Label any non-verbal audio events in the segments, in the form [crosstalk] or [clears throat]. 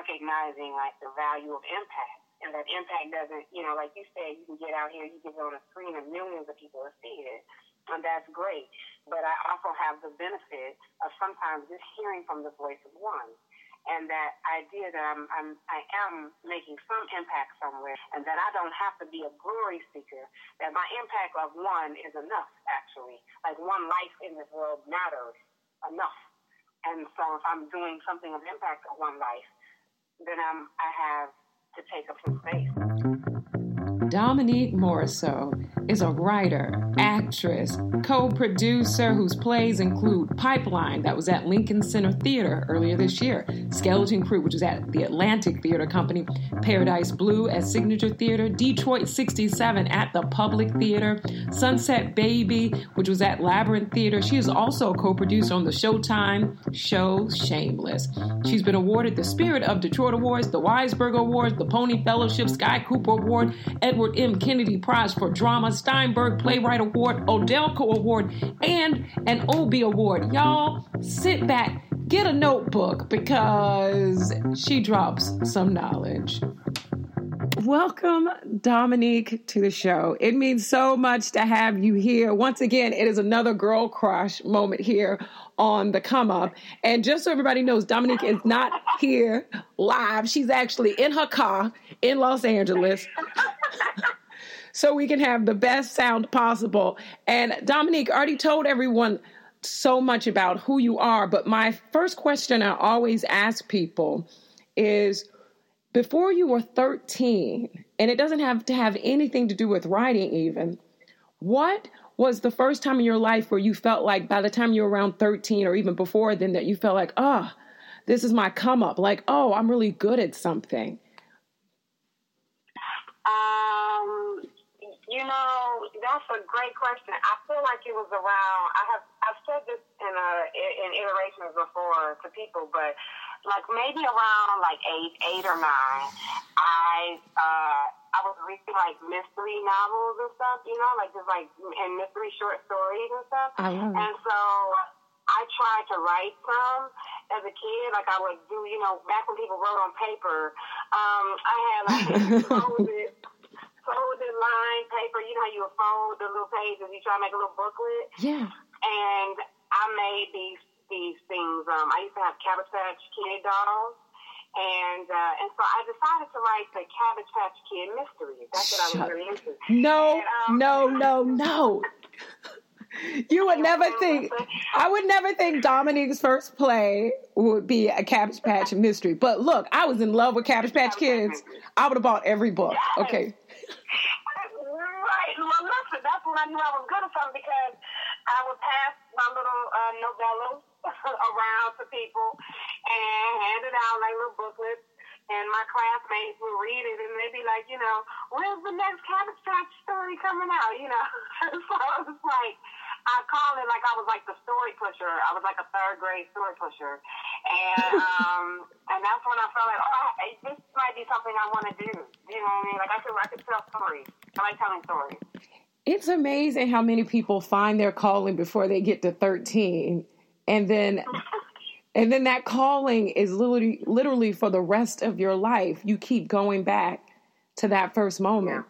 recognizing like the value of impact. And that impact doesn't, you know, like you said, you can get out here, you can go on a screen and millions of people will see it. And that's great. But I also have the benefit of sometimes just hearing from the voice of one and that idea that I'm, I'm I am making some impact somewhere, and that I don't have to be a glory seeker. That my impact of one is enough. Actually, like one life in this world matters enough. And so, if I'm doing something of impact of one life, then I'm I have to take up some space. Dominique Morisseau is a writer, actress, co producer whose plays include Pipeline, that was at Lincoln Center Theater earlier this year, Skeleton Crew, which was at the Atlantic Theater Company, Paradise Blue at Signature Theater, Detroit 67 at the Public Theater, Sunset Baby, which was at Labyrinth Theater. She is also a co producer on the Showtime show Shameless. She's been awarded the Spirit of Detroit Awards, the Weisberg Awards, the Pony Fellowship, Sky Cooper Award, Edward Edward M. Kennedy Prize for Drama, Steinberg Playwright Award, AUDELCO Award, and an Obie Award. Y'all, sit back, get a notebook because she drops some knowledge. Welcome, Dominique, to the show. It means so much to have you here. Once again, it is another girl crush moment here on the come up. And just so everybody knows, Dominique is not here live. She's actually in her car in Los Angeles. [laughs] so we can have the best sound possible. And Dominique already told everyone so much about who you are, but my first question I always ask people is before you were 13, and it doesn't have to have anything to do with writing even, what was the first time in your life where you felt like by the time you were around 13 or even before then that you felt like, oh, this is my come up, like, oh, I'm really good at something? Um, you know, that's a great question. I feel like it was around. I have I've said this in a in iterations before to people, but like maybe around like eight, eight or nine, I uh, I was reading like mystery novels and stuff, you know, like just like and mystery short stories and stuff. I love and so I tried to write some as a kid. Like I would do, you know, back when people wrote on paper. Um, I had like [laughs] folded, line paper. You know how you would fold the little pages. You try to make a little booklet. Yeah. And I made these these things. Um, I used to have Cabbage Patch Kid dolls. And uh, and so I decided to write the Cabbage Patch Kid mysteries. That's what I was really into. No, and, um, no, no, no. [laughs] you would never think [laughs] I would never think Dominique's first play would be a Cabbage Patch [laughs] mystery. But look, I was in love with Cabbage Patch Kids. I would have bought every book. Okay. Right. Well, listen, that's when I knew I was good at something because I would pass my little uh, novellas [laughs] around to people and hand it out like little booklets. And my classmates would read it and they'd be like, you know, when's the next Cabbage Patch story coming out? You know, [laughs] so it was like, I call it like I was like the story pusher. I was like a third grade story pusher, and [laughs] um, and that's when I felt like, oh, I, this might be something I want to do. You know what I mean? Like I could, I could tell stories. I like telling stories. It's amazing how many people find their calling before they get to 13 and then [laughs] and then that calling is literally literally for the rest of your life. You keep going back to that first moment.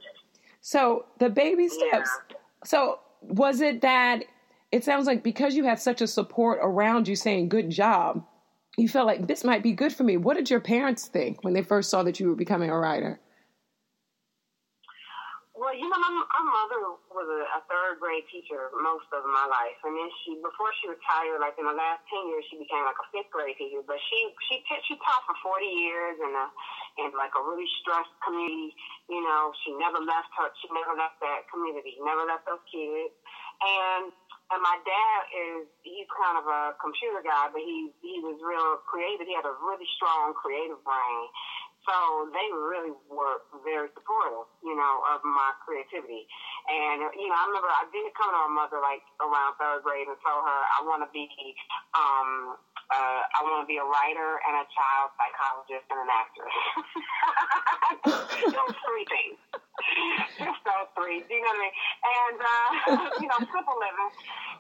So, the baby steps. Yeah. So, was it that it sounds like because you had such a support around you saying good job, you felt like this might be good for me. What did your parents think when they first saw that you were becoming a writer? Well, you know, my, my mother was a, a third grade teacher most of my life, and then she, before she retired, like in the last ten years, she became like a fifth grade teacher. But she she she taught for forty years and a in like a really stressed community. You know, she never left her. She never left that community. Never left those kids. And and my dad is he's kind of a computer guy, but he he was real creative. He had a really strong creative brain. So they really were very supportive, you know, of my creativity. And, you know, I remember I did come to my mother like around third grade and told her I want to be, um, uh, I want to be a writer and a child psychologist and an actress. [laughs] Those three things. Just those streets, you know what I mean? And, uh, [laughs] you know, simple living.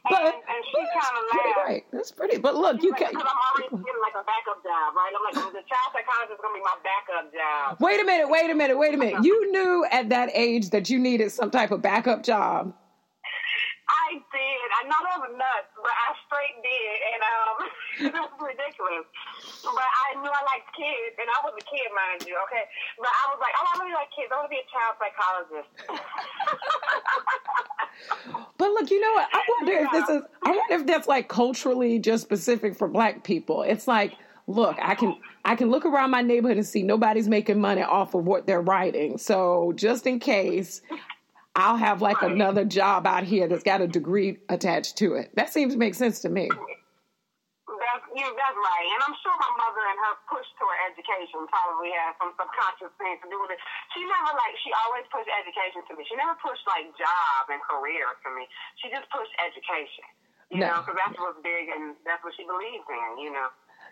And, but, and she kind of laughed. Right. That's pretty. But look, you like, can. I'm already getting like a backup job, right? I'm like, the child psychologist is going to be my backup job. Wait a minute, wait a minute, wait a minute. [laughs] You knew at that age that you needed some type of backup job. I did. I know that was nuts, but I straight did, and um, [laughs] it was ridiculous. But I knew I liked kids, and I was a kid, mind you. Okay, but I was like, oh, I really like kids. I want to be a child psychologist. [laughs] but look, you know what? I wonder yeah. if this is. I wonder if that's like culturally just specific for Black people. It's like look, I can I can look around my neighborhood and see nobody's making money off of what they're writing. So just in case, I'll have like right. another job out here that's got a degree attached to it. That seems to make sense to me. That's, you that's right. And I'm sure my mother and her push toward education probably has some subconscious things to do with it. She never, like, she always pushed education to me. She never pushed, like, job and career to me. She just pushed education, you no. know, because that's what's big and that's what she believes in, you know.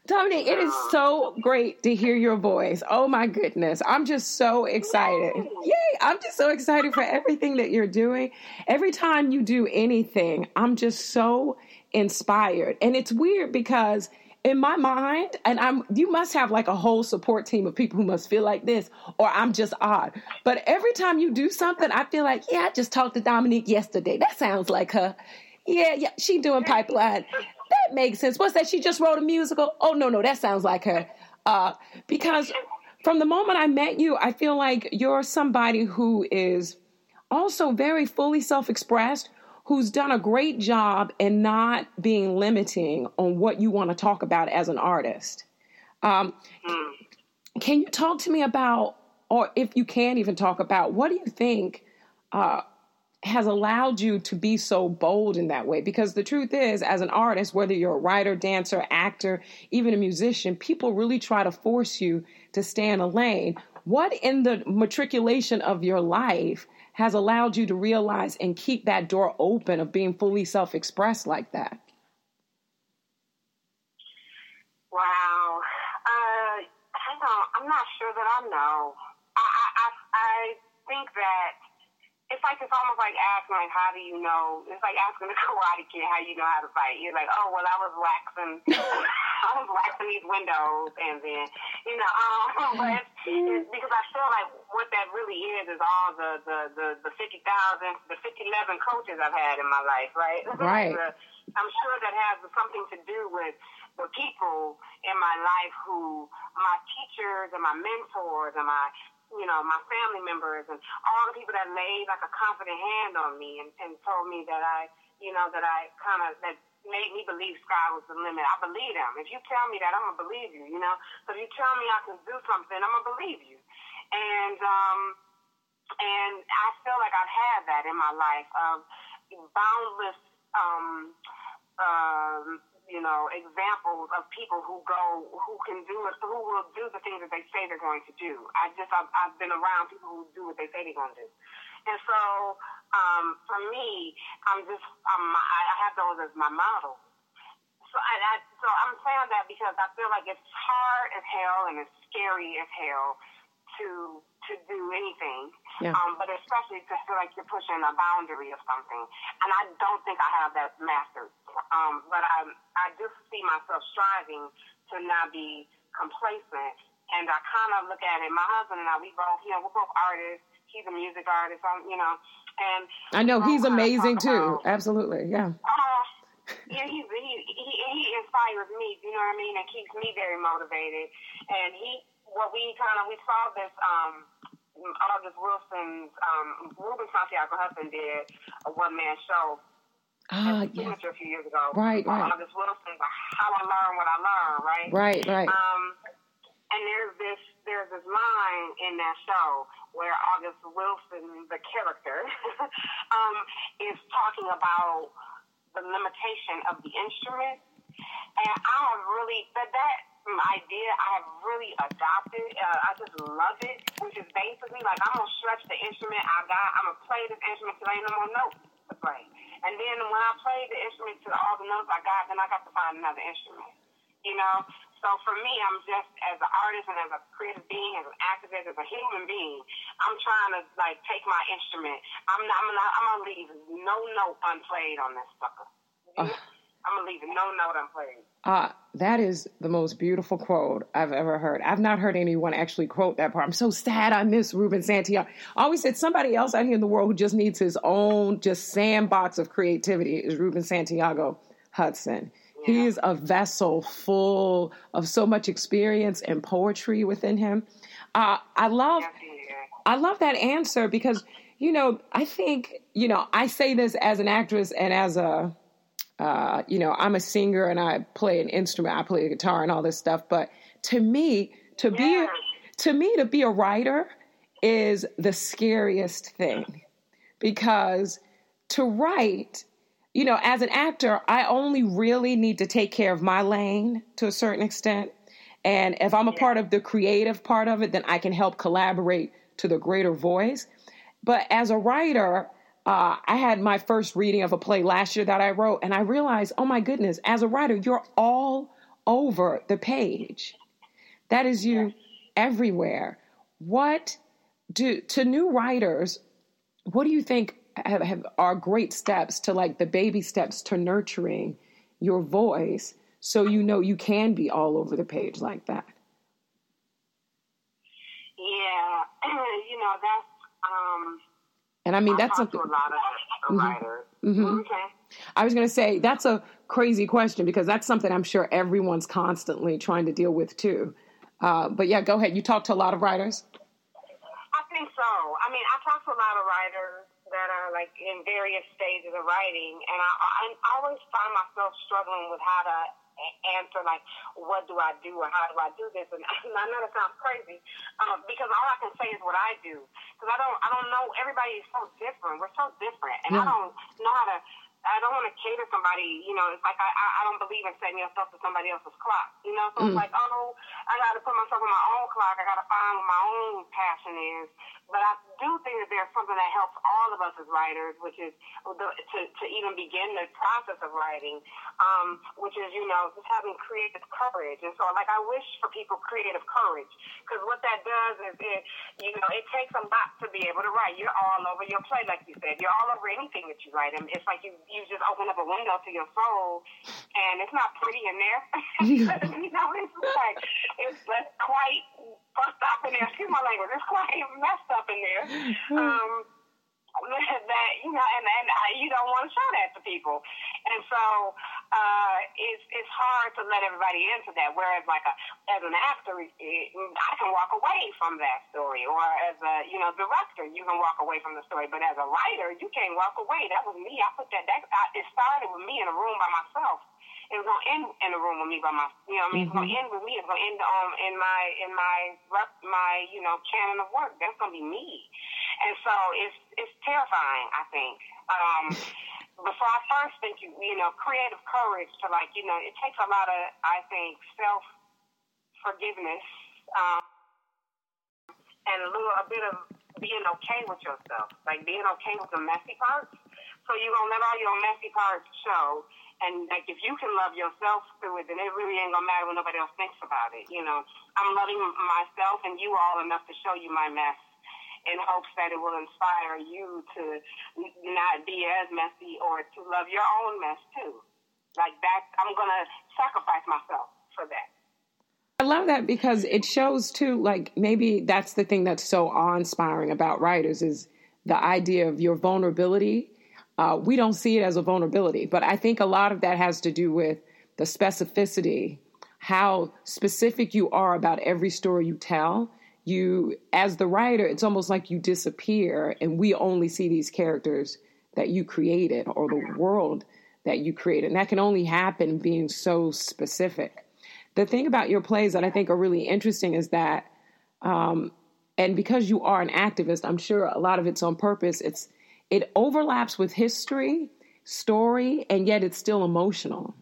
Dominique, it is ah. so great to hear your voice. Oh my goodness. I'm just so excited. Yay. I'm just so excited for everything that you're doing. Every time you do anything, I'm just so inspired. And it's weird because in my mind, and I'm you must have like a whole support team of people who must feel like this, or I'm just odd. But every time you do something, I feel like, yeah, I just talked to Dominique yesterday. That sounds like her. Yeah, yeah, she doing pipeline that makes sense. What's that? She just wrote a musical? Oh, no, no, that sounds like her. Uh, because from the moment I met you, I feel like you're somebody who is also very fully self expressed, who's done a great job in not being limiting on what you want to talk about as an artist. Um. Can you talk to me about, or if you can even talk about, what do you think uh, has allowed you to be so bold in that way. Because the truth is as an artist whether you're a writer dancer actor even a musician people really try to force you to stay in a lane. What in the matriculation of your life has allowed you to realize and keep that door open of being fully self-expressed like that? Wow. Uh, don't, i'm not sure that i know. I, I, I think that it's like it's almost like asking like how do you know? It's like asking a karate kid how you know how to fight. You're like oh well i was waxing [laughs] i was waxing these windows and then you know um [laughs] but it's, it's because i feel like what that really is is all the the the, the fifty thousand the fifty eleven coaches i've had in my life right? [laughs] Right. The, i'm sure that has something to do with the people in my life who my teachers and my mentors and my you know, my family members and all the people that laid like a confident hand on me and, and told me that I, you know, that I kind of, that made me believe sky was the limit. I believe them. If you tell me that, I'm going to believe you, you know. So if you tell me I can do something, I'm going to believe you. And, um, and I feel like I've had that in my life of boundless, um, um, you know, examples of people who go, who can do it, who will do the things that they say they're going to do. I just, I've, I've been around people who do what they say they're going to do. And so, um, for me, I'm just, I, I have those as my model. So I, I, so I'm saying that because I feel like it's hard as hell and it's scary as hell to to do anything, yeah. um, but especially to feel like you're pushing a boundary of something. And I don't think I have that mastered. Um, but I I do see myself striving to not be complacent. And I kind of look at it. My husband and I, we both, you know, we're both artists. He's a music artist, I'm, you know, and I know he's amazing too. About, Absolutely, yeah. Uh, yeah, he, he he he inspires me. You know what I mean, and keeps me very motivated. And he what we kind of we saw this um August Wilson's um Ruben Santiago Hudson did a one man show Ah, yeah. a few years ago. Right, right. August Wilson, how I learn what I learn, right? Right, right. Um, and there's this there's this line in that show where August Wilson, the character, [laughs] um, is talking about the limitation of the instrument. And I have really that that idea I have really adopted. Uh, I just love it, which is basically like I'm gonna stretch the instrument I got. I'm gonna play this instrument till ain't no more notes to play. And then when I play the instrument to all the notes I got, then I got to find another instrument. You know, So for me, I'm just as an artist and as a creative being, as an activist, as a human being, I'm trying to like take my instrument. I'm not. I'm not. I'm gonna leave no note unplayed on this sucker. Uh, I'm gonna leave no note unplayed. Uh, that is the most beautiful quote I've ever heard. I've not heard anyone actually quote that part. I'm so sad I miss Ruben Santiago. I always said somebody else out here in the world who just needs his own just sandbox of creativity is Ruben Santiago Hudson. He is a vessel full of so much experience and poetry within him. Uh, I love, I love that answer because you know I think you know I say this as an actress and as a, uh, you know I'm a singer and I play an instrument, I play the guitar and all this stuff. But to me, to be, to me, to be a writer is the scariest thing because to write you know, as an actor, I only really need to take care of my lane to a certain extent. And if I'm a part of the creative part of it, then I can help collaborate to the greater voice. But as a writer, uh, I had my first reading of a play last year that I wrote, and I realized, oh my goodness, as a writer, you're all over the page. That is you everywhere. What do to new writers? What do you think have, have are great steps to like the baby steps to nurturing your voice so you know you can be all over the page like that. Yeah, [clears throat] you know that's um and I mean I that's a, a, lot of mm-hmm. writers. Mm-hmm. Okay. I was going to say that's a crazy question because that's something I'm sure everyone's constantly trying to deal with too. Uh, but yeah, go ahead. You talk to a lot of writers. I think so. I mean, I talk to a lot of writers that are like in various stages of writing, and I, I, I always find myself struggling with how to answer like what do I do or how do I do this and [laughs] I know it sounds crazy um, because all I can say is what I do because I don't I don't know everybody is so different we're so different and yeah. I don't know how to I don't want to cater somebody, you know, it's like I, I don't believe in setting yourself to somebody else's clock, you know, so mm. it's like, oh, I got to put myself on my own clock. I got to find what my own passion is. But I do think that there's something that helps all of us as writers, which is the, to, to even begin the process of writing, um, which is, you know, just having creative courage. And so, like, I wish for people creative courage because what that does is it, you know, it takes a lot to be able to write. You're all over your play, like you said. You're all over anything that you write. And it's like you, you just open up a window to your soul, and it's not pretty in there. [laughs] [laughs] you know, it's like, it's, it's quite up in there. Excuse my language. It's quite messed up in there. Um, that you know, and and I, you don't want to show that to people, and so uh, it's it's hard to let everybody into that. Whereas, like a as an actor, it, I can walk away from that story, or as a you know director, you can walk away from the story. But as a writer, you can't walk away. That was me. I put that. That I, it started with me in a room by myself it was gonna end in a room with me by my, you know, what I mean, mm-hmm. it's gonna end with me. It's gonna end um in my in my my you know canon of work. That's gonna be me, and so it's it's terrifying. I think. Um, [laughs] before I first think you you know creative courage to like you know it takes a lot of I think self forgiveness um, and a little a bit of being okay with yourself, like being okay with the messy parts. So you're gonna let all your messy parts show and like if you can love yourself through it, then it really ain't gonna matter what nobody else thinks about it. You know, I'm loving myself and you all enough to show you my mess in hopes that it will inspire you to not be as messy or to love your own mess too. Like that, I'm gonna sacrifice myself for that. I love that because it shows too, like maybe that's the thing that's so awe inspiring about writers is the idea of your vulnerability uh, we don't see it as a vulnerability. But I think a lot of that has to do with the specificity, how specific you are about every story you tell. You, as the writer, it's almost like you disappear, and we only see these characters that you created or the world that you created. And that can only happen being so specific. The thing about your plays that I think are really interesting is that, um, and because you are an activist, I'm sure a lot of it's on purpose. It's it overlaps with history, story, and yet it's still emotional.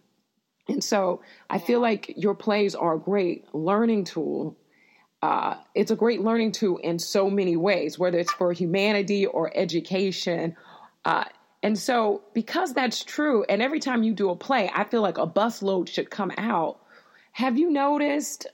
And so I feel like your plays are a great learning tool. Uh, it's a great learning tool in so many ways, whether it's for humanity or education. Uh, and so, because that's true, and every time you do a play, I feel like a busload should come out Have you noticed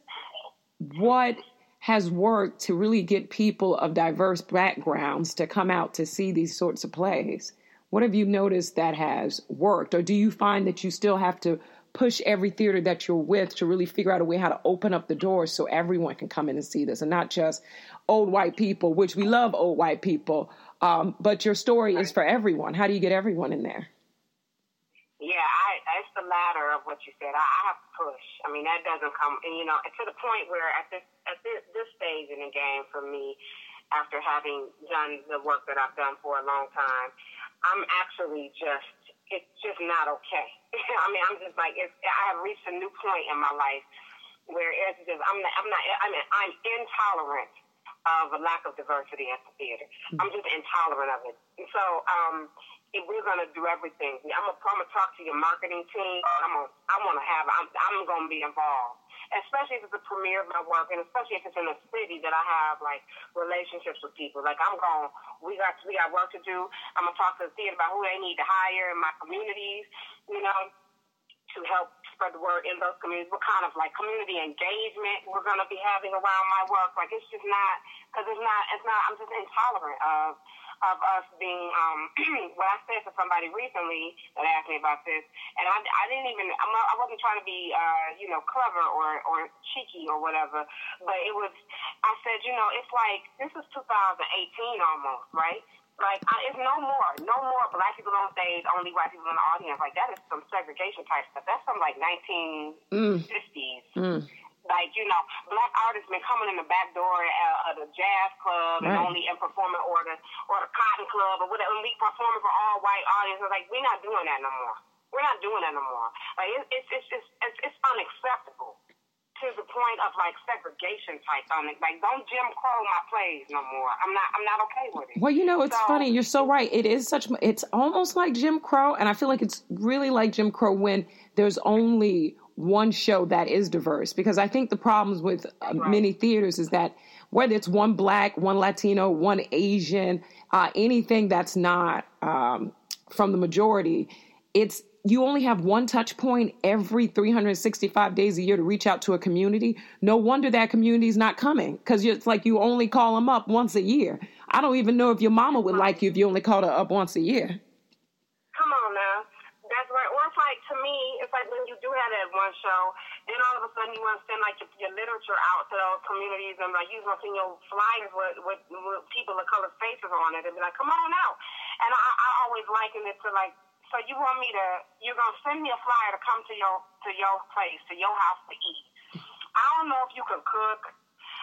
what has worked to really get people of diverse backgrounds to come out to see these sorts of plays? What have you noticed that has worked? Or do you find that you still have to push every theater that you're with to really figure out a way how to open up the doors so everyone can come in and see this and not just old white people, which we love old white people, um, but your story is for everyone. How do you get everyone in there? Yeah, I, it's the latter of what you said. I, I have to push. I mean, that doesn't come, and you know, to the point where at this at this, this stage in the game for me, after having done the work that I've done for a long time, I'm actually just it's just not okay. [laughs] I mean, I'm just like it's, I have reached a new point in my life where it's just I'm not, I'm not I mean I'm intolerant of a lack of diversity at the theater. Mm-hmm. I'm just intolerant of it. So um, if we're gonna do everything, I'm gonna, I'm gonna talk to your marketing team. I'm gonna, I want to have. I'm, I'm gonna be involved, especially if it's the premiere of my work, and especially if it's in a city that I have like relationships with people. Like I'm going, we got we got work to do. I'm gonna talk to the theater about who they need to hire in my communities. You know, to help spread the word in those communities. What kind of like community engagement we're to be having around my work? Like it's just not because it's not it's not. I'm just intolerant of of us being um [clears throat] what I said to somebody recently that asked me about this, and I, I didn't even I'm not, I wasn't trying to be uh you know clever or or cheeky or whatever, but it was I said you know it's like this is 2018 almost right. Like I, it's no more, no more black people on stage, only white people in the audience. Like that is some segregation type stuff. That's from like 1950s. Mm. Mm like you know, black artists been coming in the back door at, at a jazz club right. and only in performing or the or the cotton club or whatever, and we performing for all white audiences. Like we're not doing that no more. We're not doing that no more. Like it, it's it's it's it's, it's unacceptable to the point of like segregation type on it. Like don't Jim Crow my plays no more. I'm not I'm not okay with it. Well, you know, it's so, funny. You're so right. It is such. It's almost like Jim Crow, and I feel like it's really like Jim Crow when there's only one show that is diverse because I think the problems with uh, right. many theaters is that whether it's one black, one Latino, one Asian, uh, anything that's not um, from the majority, it's you only have one touch point every 365 days a year to reach out to a community. No wonder that community is not coming because it's like you only call them up once a year. I don't even know if your mama would like you if you only called her up once a year like to me, it's like when you do have show, then all of a sudden you want to send like your, your literature out to those communities and like you want to send your flyers with, with, with people of color faces on it and be like, come on out. And I, I always liken it to like, so you want me to, you're gonna send me a flyer to come to your to your place, to your house to eat. I don't know if you can cook.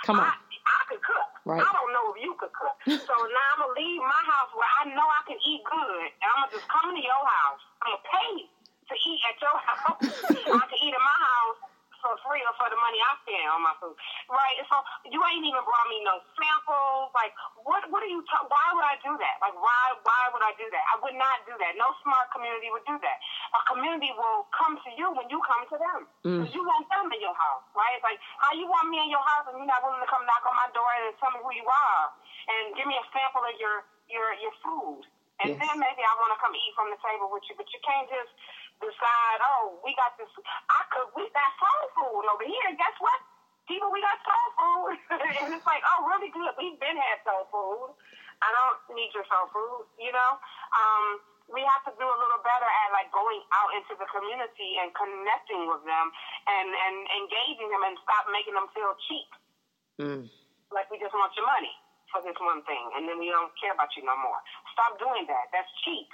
Come on. I, I could cook. Right. I don't know if you could cook. so now I'm gonna leave my house where I know I can eat good, and I'm gonna just come to your house. I'm gonna pay to eat at your house. [laughs] I can eat in my house for free or for the money I spend on my food, right? So you ain't even brought me no samples. Like, what? What are you? T- why would I do that? Like, why? Why would I do that? I would not do that. No smart community would do that. A community will come to you when you come to them. Mm. You want them in your house, right? It's like how you want me in your house and you're not willing to come knock on my door and tell me who you are and give me a sample of your your your food. And yes. then maybe I want to come eat from the table with you, but you can't just decide, oh, we got this. I could, we got soul food over here. Guess what? People, we got soul food. [laughs] and it's like, oh, really good. We've been had soul food. I don't need your soul food, you know? Um, we have to do a little better at like going out into the community and connecting with them and, and engaging them and stop making them feel cheap. Mm. Like we just want your money for this one thing and then we don't care about you no more. Stop doing that. That's cheap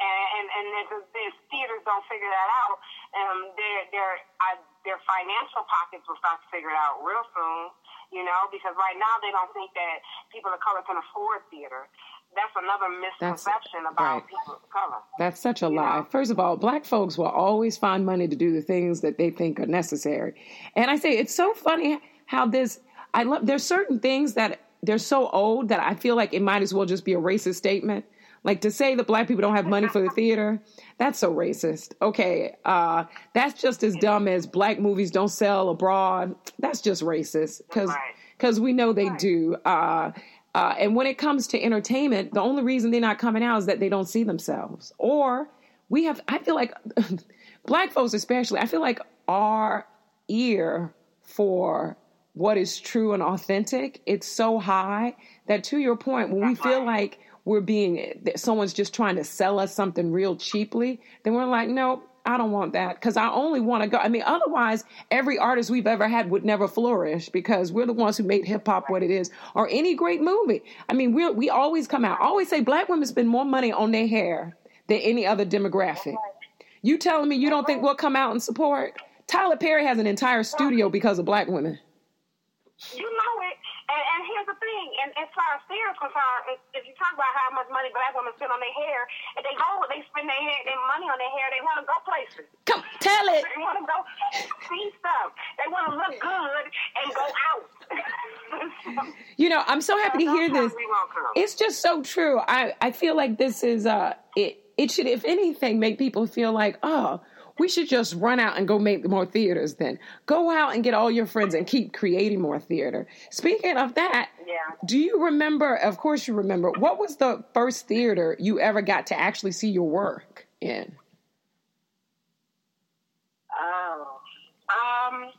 and and, if, if theaters don't figure that out, um, their their uh, their financial pockets will start to figure it out real soon. You know, because right now they don't think that people of color can afford theater. That's another misconception That's, about right. people of color. That's such a lie. Know? First of all, black folks will always find money to do the things that they think are necessary. And I say it's so funny how this. I love. There's certain things that they're so old that I feel like it might as well just be a racist statement. Like to say that black people don't have money for the theater, that's so racist. Okay, uh, that's just as dumb as black movies don't sell abroad. That's just racist because because we know they do. Uh, uh, and when it comes to entertainment, the only reason they're not coming out is that they don't see themselves. Or we have, I feel like [laughs] black folks especially, I feel like our ear for what is true and authentic, it's so high that to your point, when we feel like we're being someone's just trying to sell us something real cheaply, then we're like, nope, I don't want that because I only want to go. I mean, otherwise, every artist we've ever had would never flourish because we're the ones who made hip hop what it is, or any great movie. I mean, we we always come out. I always say black women spend more money on their hair than any other demographic. You telling me you don't think we'll come out and support? Tyler Perry has an entire studio because of black women. You know. And, and here's the thing, and as far as their concerned, if, if you talk about how much money black women spend on their hair, if they go, they spend their hair, their money on their hair, they want to go places. Come, tell it. They want to go see stuff. They want to look good and go out. [laughs] you know, I'm so happy to hear this. It's just so true. I, I feel like this is uh it it should if anything make people feel like, oh, we should just run out and go make more theaters then. Go out and get all your friends and keep creating more theater. Speaking of that, yeah. do you remember, of course you remember, what was the first theater you ever got to actually see your work in? Oh, um,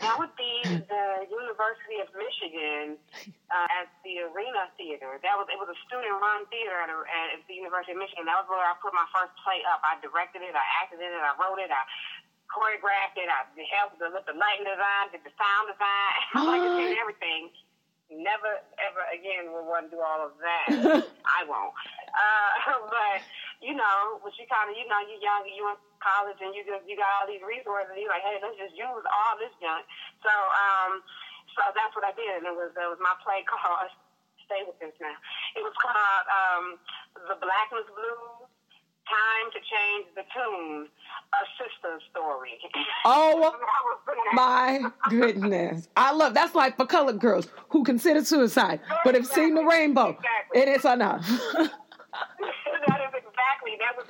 that would be the University of Michigan uh, at the Arena Theater. That was it was a student run theater at, a, at the University of Michigan. That was where I put my first play up. I directed it, I acted in it, I wrote it, I choreographed it, I helped with the lighting design, did the sound design, [laughs] like I did everything. Never ever again will want to do all of that. [laughs] I won't. Uh, [laughs] but you know, but you kind of you know you're young, you in college, and you just you got all these resources. And you're like, hey, let's just use all this junk. So um so that's what I did. And it was it was my play [laughs] called stay with this now. It was called um, The Blackness Blues. Time to change the tune. A sister story. Oh [laughs] my goodness! I love that's like for colored girls who consider suicide, but have seen the rainbow, exactly. and it's enough. [laughs] that is exactly that was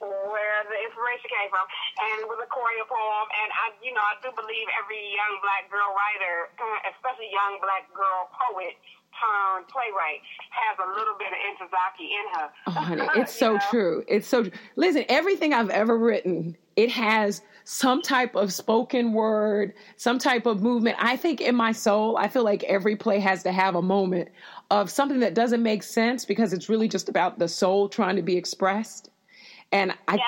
where the inspiration came from, and it was a choreo poem. And I, you know, I do believe every young black girl writer, uh, especially young black girl poet, turned playwright has a little bit of Ntozake in her. Oh, honey, [laughs] it's so know? true. It's so listen. Everything I've ever written, it has some type of spoken word, some type of movement. I think in my soul, I feel like every play has to have a moment of something that doesn't make sense because it's really just about the soul trying to be expressed. And I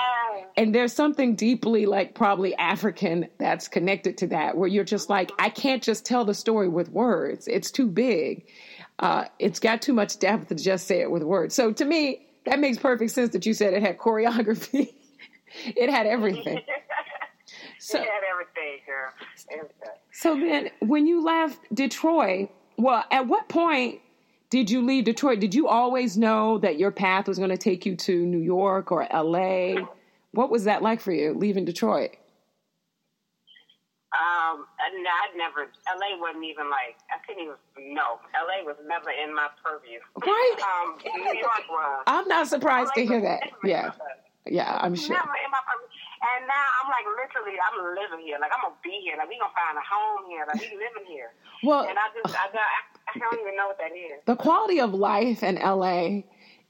and there's something deeply like probably African that's connected to that where you're just like I can't just tell the story with words. It's too big. Uh, it's got too much depth to just say it with words. So to me, that makes perfect sense that you said it had choreography. [laughs] it had everything. [laughs] so, it had everything, girl. Everything. So then, when you left Detroit, well, at what point did you leave Detroit? Did you always know that your path was going to take you to New York or LA? What was that like for you leaving Detroit? Um, no, I'd never. LA wasn't even like I couldn't even. No, LA was never in my purview. Right. Um, New York was. I'm not surprised LA to hear that. Yeah. Yeah, I'm sure. Never in my purview. And now I'm like literally, I'm living here. Like I'm gonna be here. Like we gonna find a home here. Like we living here. Well, and I just, I, I don't even know what that is. The quality of life in LA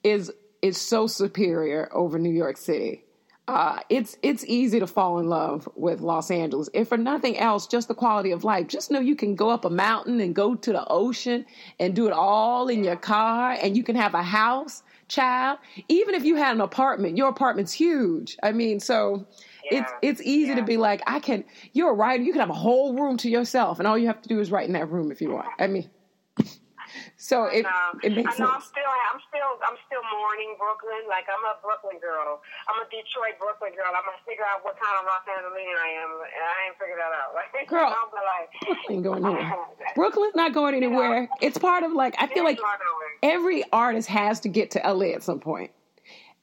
is is so superior over New York City. Uh, it's it's easy to fall in love with Los Angeles. If for nothing else, just the quality of life. Just know you can go up a mountain and go to the ocean and do it all in your car, and you can have a house, child. Even if you had an apartment, your apartment's huge. I mean, so yeah. it's it's easy yeah. to be like, I can. You're a writer. You can have a whole room to yourself, and all you have to do is write in that room if you want. I mean. So it, it makes I know sense. I'm still I'm still I'm still mourning Brooklyn. Like I'm a Brooklyn girl. I'm a Detroit Brooklyn girl. I'm gonna figure out what kind of Los Angeles I am, and I ain't figured that out. [laughs] Like, girl, like, Brooklyn going [laughs] anywhere. Brooklyn's not going anywhere. It's part of like I feel like every artist has to get to LA at some point.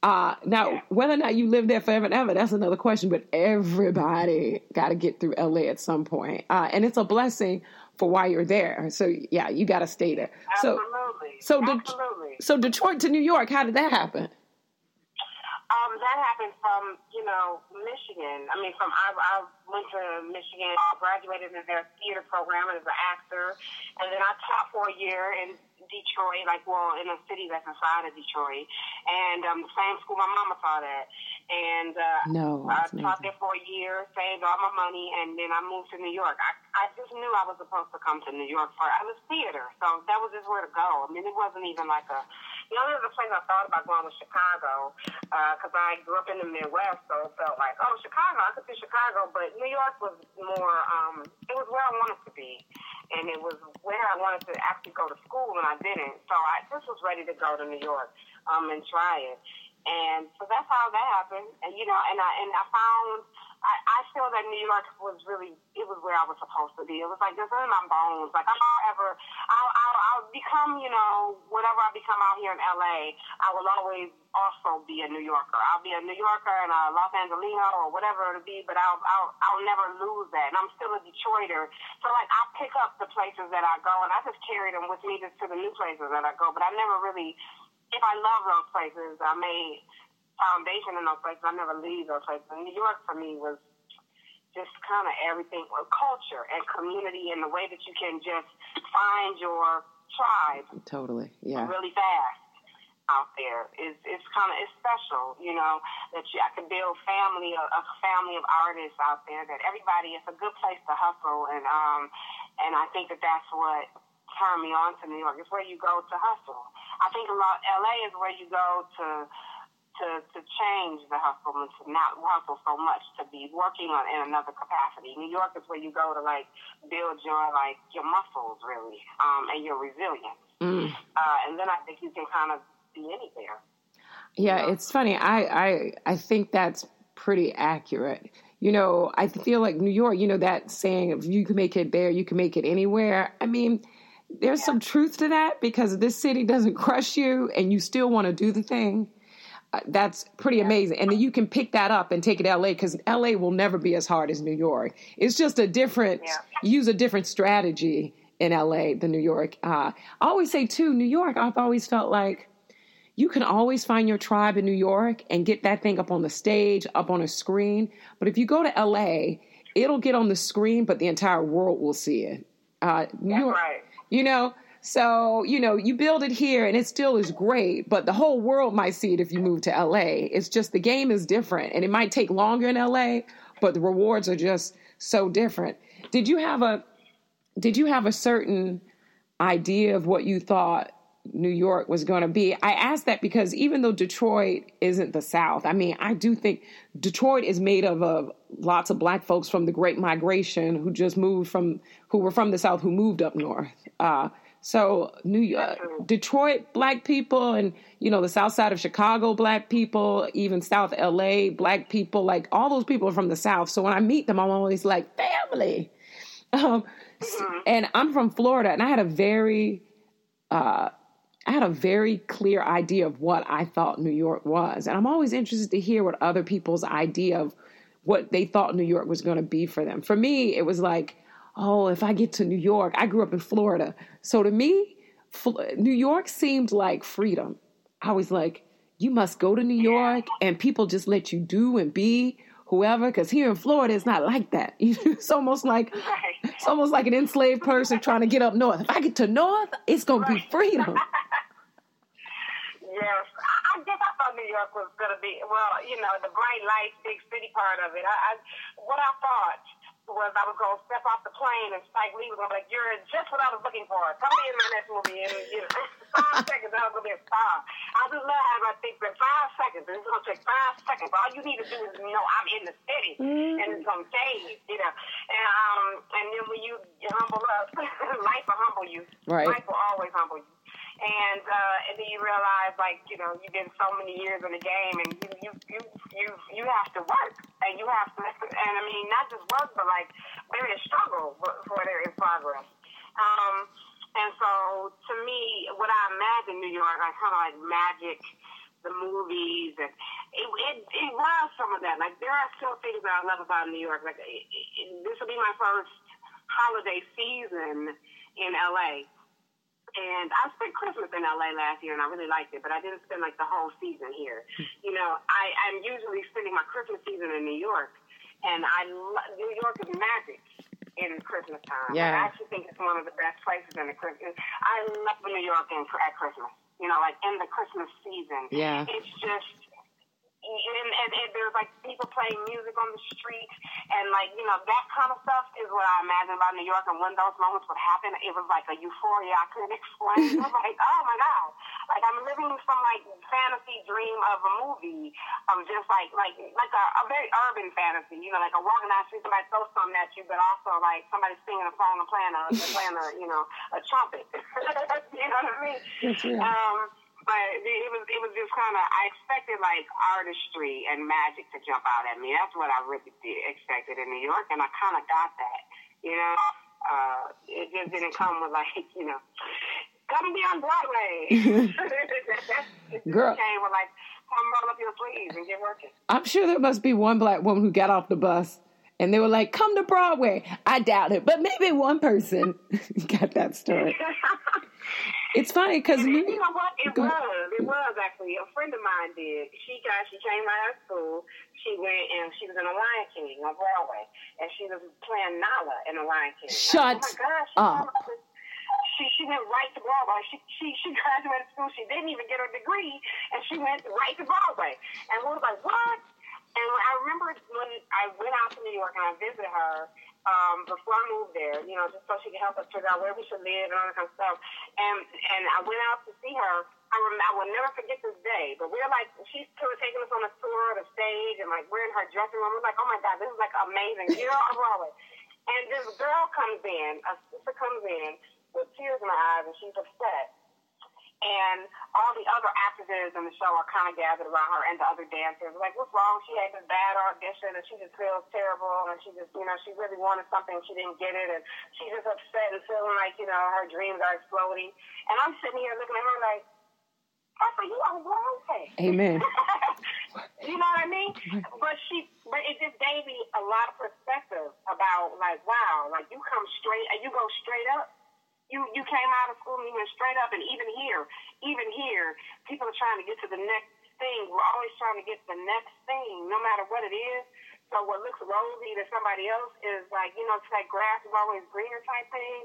Uh, now, yeah. whether or not you live there forever and ever, that's another question. But everybody got to get through LA at some point, uh, and it's a blessing for why you're there. So yeah, you got to stay there. Absolutely. So so Absolutely. De- so Detroit to New York, how did that happen? Um, that happened from you know Michigan. I mean, from I, I went to Michigan, graduated in their theater program as an actor, and then I taught for a year in Detroit, like well, in a city that's inside of Detroit, and um, the same school my mama taught at. And uh, no, I taught there for a year, saved all my money, and then I moved to New York. I I just knew I was supposed to come to New York for I was theater, so that was just where to go. I mean, it wasn't even like a. The only other place I thought about going was Chicago, because uh, I grew up in the Midwest, so it felt like, oh, Chicago, I could see Chicago, but New York was more. um It was where I wanted to be and it was where I wanted to actually go to school, and I didn't. So I just was ready to go to New York um, and try it. And so that's how that happened. And you know, and I and I found I, I feel that New York was really it was where I was supposed to be. It was like just in my bones. Like I'm ever I'll, I'll I'll become you know whatever I become out here in LA. I will always also be a New Yorker. I'll be a New Yorker and a Los Angelino or whatever it'll be. But I'll I'll I'll never lose that. And I'm still a Detroiter. So like I pick up the places that I go and I just carry them with me just to the new places that I go. But I never really if I love those places, I made foundation in those places. I never leave those places. And New York for me was just kind of everything, well, culture and community, and the way that you can just find your tribe. Totally, yeah. Really fast out there is it's kind of it's special, you know, that you I can build family a, a family of artists out there. That everybody, it's a good place to hustle, and um, and I think that that's what turned me on to New York. It's where you go to hustle. I think a lot LA is where you go to to to change the hustle and to not hustle so much to be working on in another capacity. New York is where you go to like build your like your muscles really um, and your resilience. Mm. Uh, and then I think you can kind of be anywhere. Yeah, you know? it's funny. I, I I think that's pretty accurate. You know, I feel like New York. You know that saying, "If you can make it there, you can make it anywhere." I mean there's yeah. some truth to that because this city doesn't [laughs] crush you and you still want to do the thing. Uh, that's pretty amazing. And then you can pick that up and take it to LA because LA will never be as hard as New York. It's just a different, yeah. use a different strategy in LA than New York. Uh, I always say, too, New York, I've always felt like you can always find your tribe in New York and get that thing up on the stage, up on a screen. But if you go to LA, it'll get on the screen, but the entire world will see it. Uh, New York, right you know? So, you know, you build it here and it still is great, but the whole world might see it if you move to LA. It's just the game is different and it might take longer in LA, but the rewards are just so different. Did you have a did you have a certain idea of what you thought New York was going to be? I asked that because even though Detroit isn't the South, I mean, I do think Detroit is made of, of lots of black folks from the Great Migration who just moved from who were from the South who moved up north. Uh, so New York, Detroit black people, and you know the South Side of Chicago black people, even South LA black people, like all those people are from the South. So when I meet them, I'm always like family. [laughs] Um, mm-hmm. And I'm from Florida, and I had a very, uh, I had a very clear idea of what I thought New York was, and I'm always interested to hear what other people's idea of what they thought New York was going to be for them. For me, it was like oh, if I get to New York, I grew up in Florida. So to me, New York seemed like freedom. I was like, you must go to New York and people just let you do and be whoever. Because here in Florida, it's not like that. [laughs] it's almost like it's almost like an enslaved person trying to get up north. If I get to north, it's gonna be freedom. [laughs] yes, I guess I thought New York was gonna be well, you know, the bright lights, big city part of it. I, I what I thought was I was to step off the plane and Spike Lee was to be like, you're just what I was looking for. Come be in my next movie. And, you know, [laughs] five [laughs] seconds, I was to be a star. I just love how I think that five seconds, it's going to take five seconds. All you need to do is know I'm in the city mm-hmm. and it's going to change, you know. And, um, and then when you, you humble up, [laughs] life will humble you. Right. Life will always humble you and uh, and then you realize like you know you've been so many years in the game and you you you you, you have to work and you have to and I mean not just work but like there is struggle for there is progress. Um, and so to me, what I imagine New York, I kind of like magic, the movies, and it, it it was some of that. Like there are still things that I love about New York. Like it, it, this will be my first holiday season in LA and I spent Christmas in LA last year, and I really liked it. But I didn't spend like the whole season here. Hmm. You know, I, I'm usually spending my Christmas season in New York, and I New York is magic. in Christmas time. Yeah. I actually think it's one of the best places in the Christmas. I love New York in, at Christmas. You know, like in the Christmas season. Yeah. It's just and, and, and there's like people playing music on the street and like you know that kind of stuff is what I imagine about New York and when those moments would happen. It was like a euphoria I couldn't [laughs] explain. Was like oh my god. Like I'm living some like fantasy dream of a movie. Of just like like like a, a very urban fantasy you know like a walking down the street. Somebody throws something at you but also like somebody singing a song and playing a playing a you know a trumpet. [laughs] You know what I mean? Real. um but it was it was just kind of I expected like artistry and magic to jump out at me. That's what I really did, expected in New York, and I kind of got that. You know, uh, it just didn't come with like [laughs] you know, come be on Broadway. [laughs] [laughs] Girl. came with like come roll up your sleeves and get working. I'm sure there must be one black woman who got off the bus and they were like, "Come to Broadway." I doubt it, but maybe one person got that story. It's funny because you know what? It was. It was actually a friend of mine did. She got. She came out of school. She went and she was in The Lion King on Broadway, and she was playing Nala in The Lion King. Shut oh my gosh! Up. came out with- She she went right to Broadway. She she she [laughs] graduated school. She didn't even get her degree, and she went right to Broadway. And we was like, what? And I remember when I went out to New York and I visited her um, before I moved there, you know, just so she could help us figure out where we should live and all that kind of stuff. And and I went out to see her. I, rem- I will never forget this day. But we're like, she's taking us on a tour of the stage, and like we're in her dressing room. We're like, oh my god, this is like amazing. Know, on Broadway. And this girl comes in, a sister comes in with tears in her eyes, and she's upset and all the other actresses in the show are kind of gathered around her and the other dancers. Like, what's wrong? She had this bad audition and she just feels terrible and she just, you know, she really wanted something, she didn't get it, and she's just upset and feeling like, you know, her dreams are exploding. And I'm sitting here looking at her like, Papa, you are wrong. [laughs] Amen. you know what I mean? But she, but it just gave me a lot of perspective about like, wow, like you come straight, and you go straight up. You you came out of school and you went straight up, and even here, even here, people are trying to get to the next thing. We're always trying to get to the next thing, no matter what it is. So what looks rosy to somebody else is like, you know, it's like grass is always greener type thing.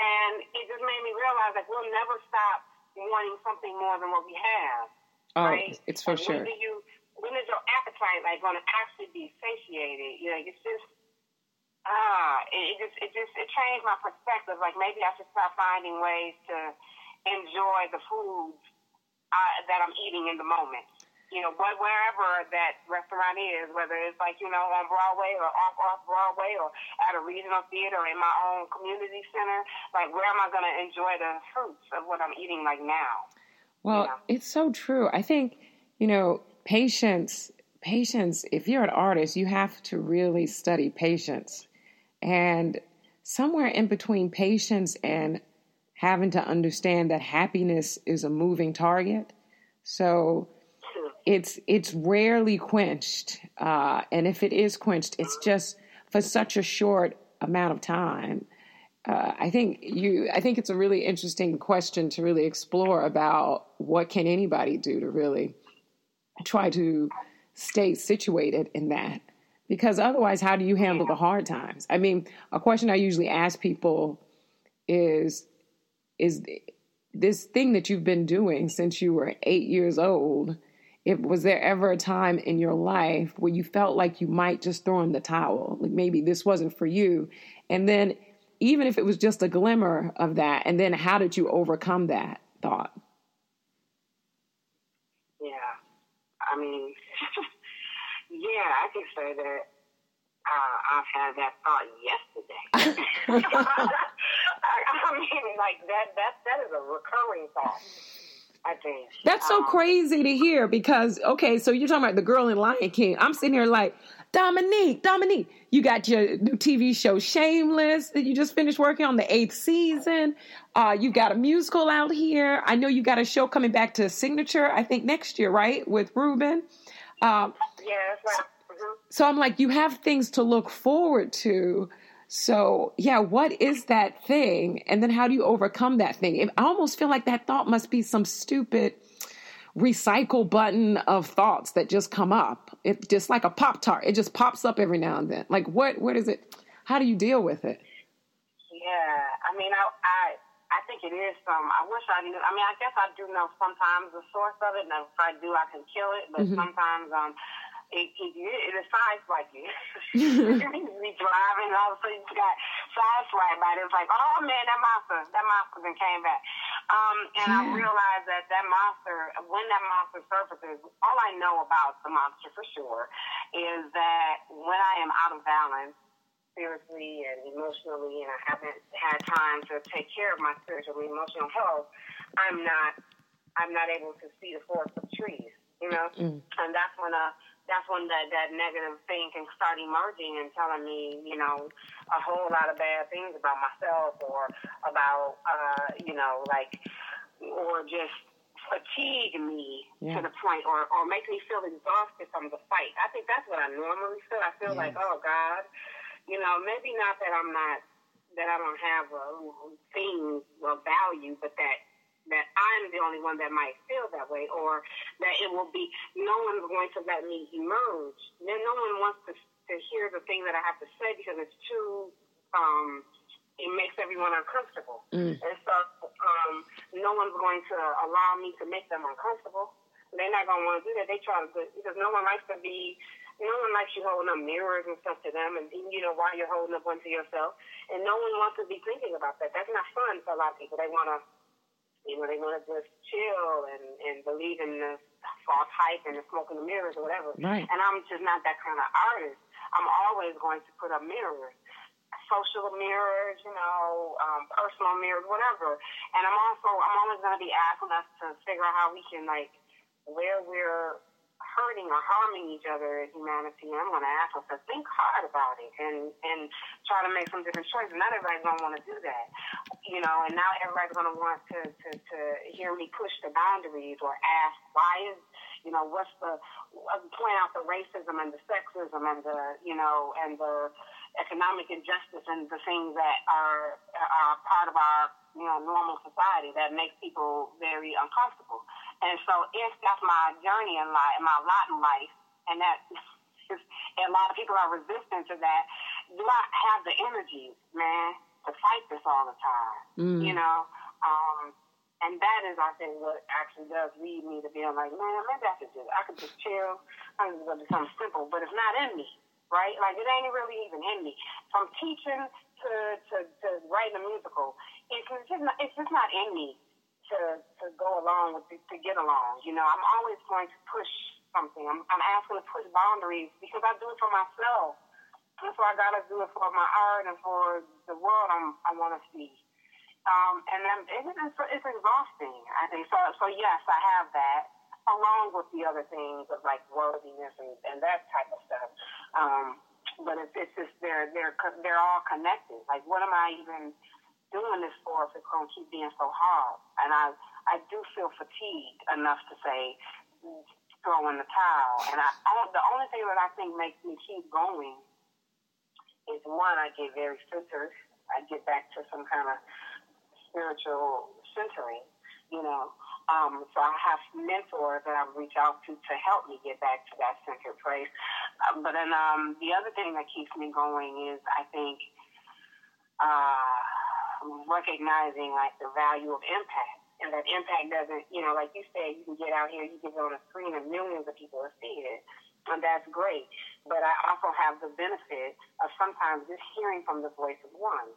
And it just made me realize like we'll never stop wanting something more than what we have. Oh, right? it's for And sure. When do you when is your appetite like going to actually be satiated? You know, it's just ah, it, it just it just it changed my perspective. Like maybe I should start finding ways to enjoy the foods uh, that I'm eating in the moment. You know, what wherever that restaurant is, whether it's like you know on Broadway or off off Broadway or at a regional theater or in my own community center, like where am I going to enjoy the fruits of what I'm eating like now? Well, Yeah. it's so true. I think, you know, patience, patience, if you're an artist, you have to really study patience. And somewhere in between patience and having to understand that happiness is a moving target. So it's it's rarely quenched. Uh, and if it is quenched, it's just for such a short amount of time uh, I think you. I think it's a really interesting question to really explore about what can anybody do to really try to stay situated in that. Because otherwise, how do you handle the hard times? I mean, a question I usually ask people is, is this thing that you've been doing since you were eight years old? If was there ever a time in your life where you felt like you might just throw in the towel, like maybe this wasn't for you, and then even if it was just a glimmer of that, and then how did you overcome that thought? Yeah, I mean, [laughs] yeah, I can say that uh, I've had that thought yesterday. I, [laughs] [laughs] I mean, like that that that is a recurring thought. I think That's so Um, crazy to hear because okay, so you're talking about the girl in Lion King. I'm sitting here like Dominique, Dominique. You got your new TV show Shameless that you just finished working on the eighth season. Uh, you got a musical out here. I know you got a show coming back to Signature. I think next year, right, with Ruben. Um, Yeah, that's right. Mhm. so I'm like, you have things to look forward to. So yeah, what is that thing? And then how do you overcome that thing? I almost feel like that thought must be some stupid recycle button of thoughts that just come up. It just like a pop tart. It just pops up every now and then. Like what? What is it? How do you deal with it? Yeah, I mean, I, I, I think it is some. I wish I knew. I mean, I guess I do know sometimes the source of it, and if I do, I can kill it. But mm-hmm. sometimes, um, [laughs] [laughs] it, it, it decides like you. you be driving, all of a sudden you got sideswiped by it. It's like, oh man, that monster, that monster then came back. Um, and yeah. I realized that that monster, when that monster surfaces, all I know about the monster for sure is that when I am out of balance, spiritually and emotionally, and I haven't had time to take care of my spiritual and emotional health, I'm not, I'm not able to see the forest of trees. You know, mm. and that's when a that's when that, that negative thing can start emerging and telling me, you know, a whole lot of bad things about myself or about, uh, you know, like, or just fatigue me yeah. to the point or, or make me feel exhausted from the fight. I think that's what I normally feel. I feel yeah. like, oh God, you know, maybe not that I'm not, that I don't have a thing of value, but that that I'm the only one that might feel that way, or that it will be no one's going to let me emerge. Then no one wants to to hear the thing that I have to say because it's too. Um, it makes everyone uncomfortable, mm. and so um, no one's going to allow me to make them uncomfortable. They're not going to want to do that. They try to because no one likes to be no one likes you holding up mirrors and stuff to them, and you know while you're holding up one to yourself, and no one wants to be thinking about that. That's not fun for a lot of people. They want to you know, they want to just chill and, and believe in the false hype and the smoke in the mirrors or whatever. Right. And I'm just not that kind of artist. I'm always going to put up mirrors, social mirrors, you know, um, personal mirrors, whatever. And I'm also, I'm always going to be asking us to figure out how we can, like, where we're hurting or harming each other as humanity, I'm going to ask us to think hard about it and and try to make some different choices. Not everybody's going to want to do that, you know. And now everybody's going to want to to to hear me push the boundaries or ask why is you know what's the uh, point out the racism and the sexism and the you know and the economic injustice and the things that are are part of our you know normal society that makes people very uncomfortable. And so if that's my journey in life, my lot in life, and that [laughs] and a lot of people are resistant to that, do I have the energy, man, to fight this all the time? Mm. You know? Um, and that is, I think, what actually does lead me to being like, man, maybe I could just, I could just chill. I can just do something simple, but it's not in me, right? Like it ain't really even in me. From teaching to to, to writing a musical, it's just not, it's just not in me to to go along with to get along. You know, I'm always going to push something. I'm I'm asking to push boundaries because I do it for myself. And so I gotta do it for my art and for the world I'm, I want to see. Um, and then it, it's, it's exhausting. I think so. So yes, I have that along with the other things of like worthiness and, and that type of stuff. Um, but it's, it's just they're they're they're all connected. Like, what am I even doing this for if it's going to keep being so hard? And I, I do feel fatigued enough to say, throw in the towel. And I, I, the only thing that I think makes me keep going is one, I get very centered. I get back to some kind of spiritual centering, you know. Um, so I have mentors that I reach out to to help me get back to that centered place. Um, but then um, the other thing that keeps me going is I think uh, recognizing like the value of impact. And that impact doesn't, you know, like you said, you can get out here, you can go on a screen and millions of people will see it. And that's great. But I also have the benefit of sometimes just hearing from the voice of one.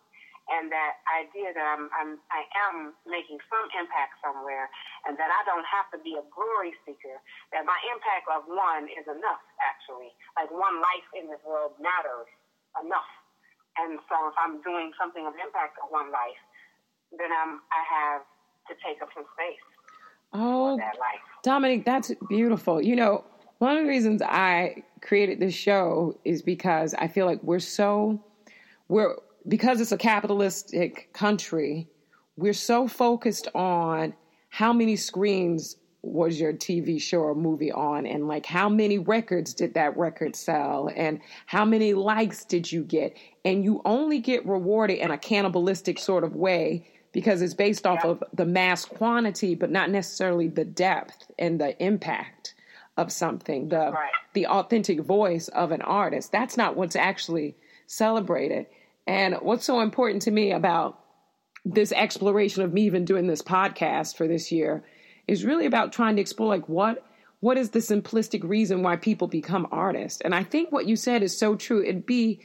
And that idea that I'm, I'm, I am making some impact somewhere and that I don't have to be a glory seeker, that my impact of one is enough, actually. Like one life in this world matters enough and so if I'm doing something of impact on one life, then I'm, I have to take up some space. Oh, that Dominique, that's beautiful. You know, one of the reasons I created this show is because I feel like we're so, we're, because it's a capitalistic country, we're so focused on how many screens was your TV show or movie on? And like how many records did that record sell? And how many likes did you get? And you only get rewarded in a cannibalistic sort of way because it's based off yeah. of the mass quantity but not necessarily the depth and the impact of something the right. the authentic voice of an artist. That's not what's actually celebrated. And what's so important to me about this exploration of me even doing this podcast for this year is really about trying to explore like what what is the simplistic reason why people become artists? And I think what you said is so true. It'd be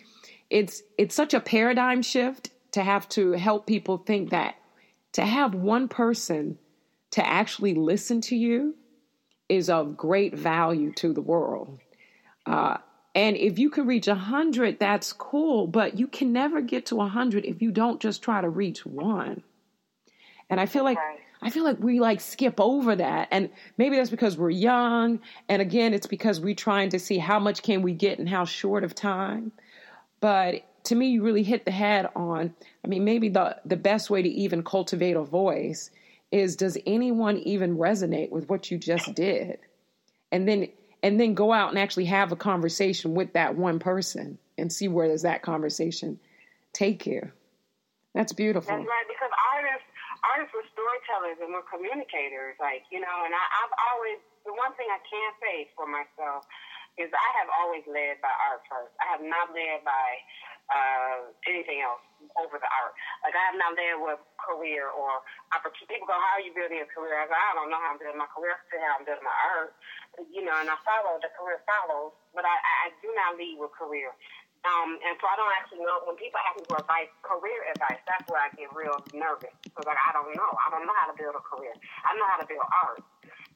it's it's such a paradigm shift to have to help people think that to have one person to actually listen to you is of great value to the world. Uh, and if you can reach a hundred, that's cool, but you can never get to a hundred if you don't just try to reach one. And I feel like. I feel like we like skip over that. And maybe that's because we're young. And again, it's because we're trying to see how much can we get in how short of time. But to me, you really hit the head on. I mean, maybe the, the best way to even cultivate a voice is does anyone even resonate with what you just did? And then and then go out and actually have a conversation with that one person and see where does that conversation take you. That's beautiful. That's right, because artists were storytellers and we're communicators, like, you know, and I, I've always the one thing I can say for myself is I have always led by art first. I have not led by uh, anything else over the art. Like I have not led with career or opportunity. People go, "How are you building a career?" I go, "I don't know how I'm building my career. I say how I'm building my art." You know, and I follow the career follows, but I, I do not lead with career. Um, and so I don't actually know when people ask me for advice, career advice. That's where I get real nervous because like I don't know. I don't know how to build a career. I know how to build art.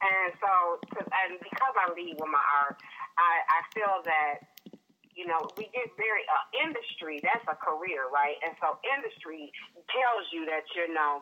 And so, and because I lead with my art, I, I feel that you know, we get very uh, industry. That's a career, right? And so industry tells you that you know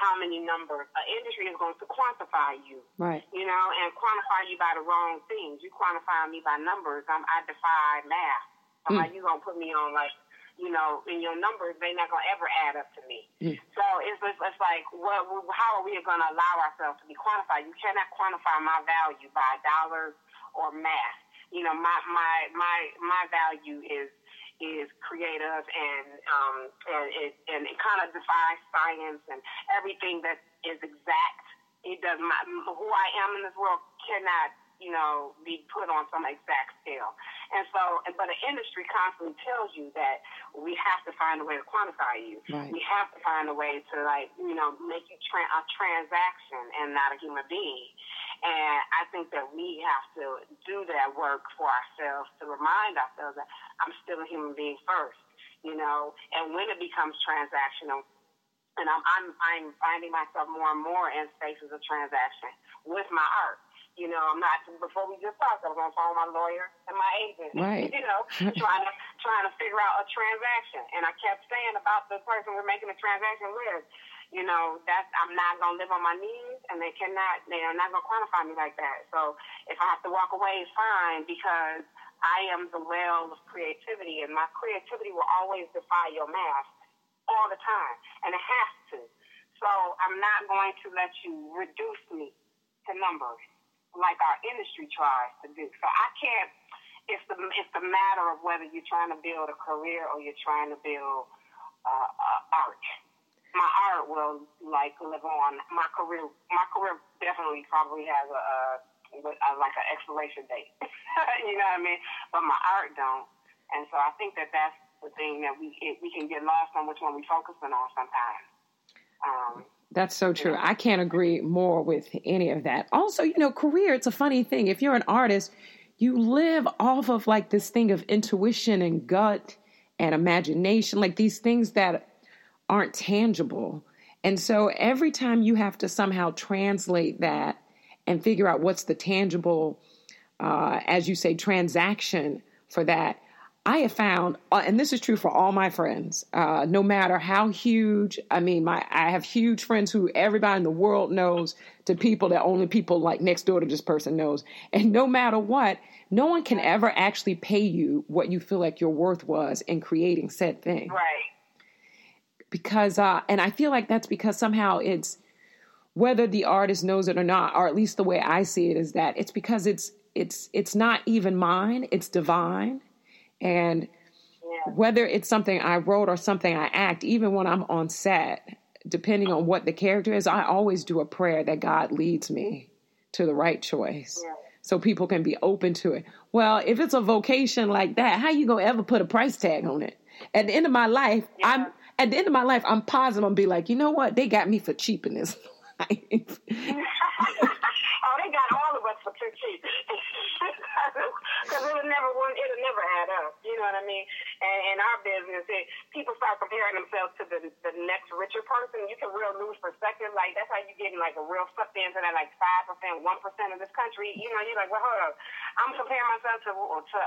how many numbers. Uh, industry is going to quantify you, right? You know, and quantify you by the wrong things. You quantify me by numbers. I'm, I defy math. So mm. how you gonna put me on like? You know, in your numbers, they're not gonna ever add up to me. Mm. So it's, it's it's like, what? How are we gonna allow ourselves to be quantified? You cannot quantify my value by dollars or math. You know, my my my my value is is creative and um and it and it kind of defies science and everything that is exact. It does matter who I am in this world cannot you know, be put on some exact scale. And so, but the industry constantly tells you that we have to find a way to quantify you. Right. We have to find a way to, like, you know, make you tra- a transaction and not a human being. And I think that we have to do that work for ourselves to remind ourselves that I'm still a human being first, you know. And when it becomes transactional, and I'm I'm, I'm finding myself more and more in spaces of transaction with my art. You know, I'm not. Before we just talked, I was on the phone with my lawyer and my agent. Right. [laughs] You know, trying to trying to figure out a transaction, and I kept saying about the person we're making a transaction with you know, that's I'm not gonna live on my knees, and they cannot, they are not gonna quantify me like that. So if I have to walk away, fine, because I am the well of creativity, and my creativity will always defy your math all the time, and it has to. So I'm not going to let you reduce me to numbers like our industry tries to do. So I can't. It's the it's the matter of whether you're trying to build a career or you're trying to build uh, uh, art my art will like live on. My career, my career definitely probably has a, a, a like an expiration date. [laughs] you know what I mean? But my art don't. And so I think that that's the thing that we it, we can get lost on which one we focusing on sometimes. Um, that's so true. I can't agree more with any of that. Also, you know, career, it's a funny thing. If you're an artist, you live off of like this thing of intuition and gut and imagination, like these things that aren't tangible. And so every time you have to somehow translate that and figure out what's the tangible, uh, as you say, transaction for that, I have found, uh, and this is true for all my friends, uh, no matter how huge. I mean, my I have huge friends who everybody in the world knows, to people that only people like next door to this person knows. And no matter what, no one can ever actually pay you what you feel like your worth was in creating said thing. Right because uh, and I feel like that's because somehow it's whether the artist knows it or not, or at least the way I see it is that it's because it's it's it's not even mine, it's divine. And whether it's something I wrote or something I act, even when I'm on set, depending on what the character is, I always do a prayer that God leads me to the right choice. Yeah. So people can be open to it. Well, if it's a vocation like that, how you gonna ever put a price tag on it? At the end of my life, yeah. I'm at the end of my life, I'm positive. I'm be like, you know what? They got me for cheap in this [laughs] life. [laughs] oh, they got all for too cheap. Because it'll never one, it'll never add up. You know what I mean? And in our business, it, people start comparing themselves to the the next richer person. You can real lose perspective. Like that's how you get like a real sucked into that like five percent, one percent of this country. You know, you're like, well, hold up. I'm comparing myself to to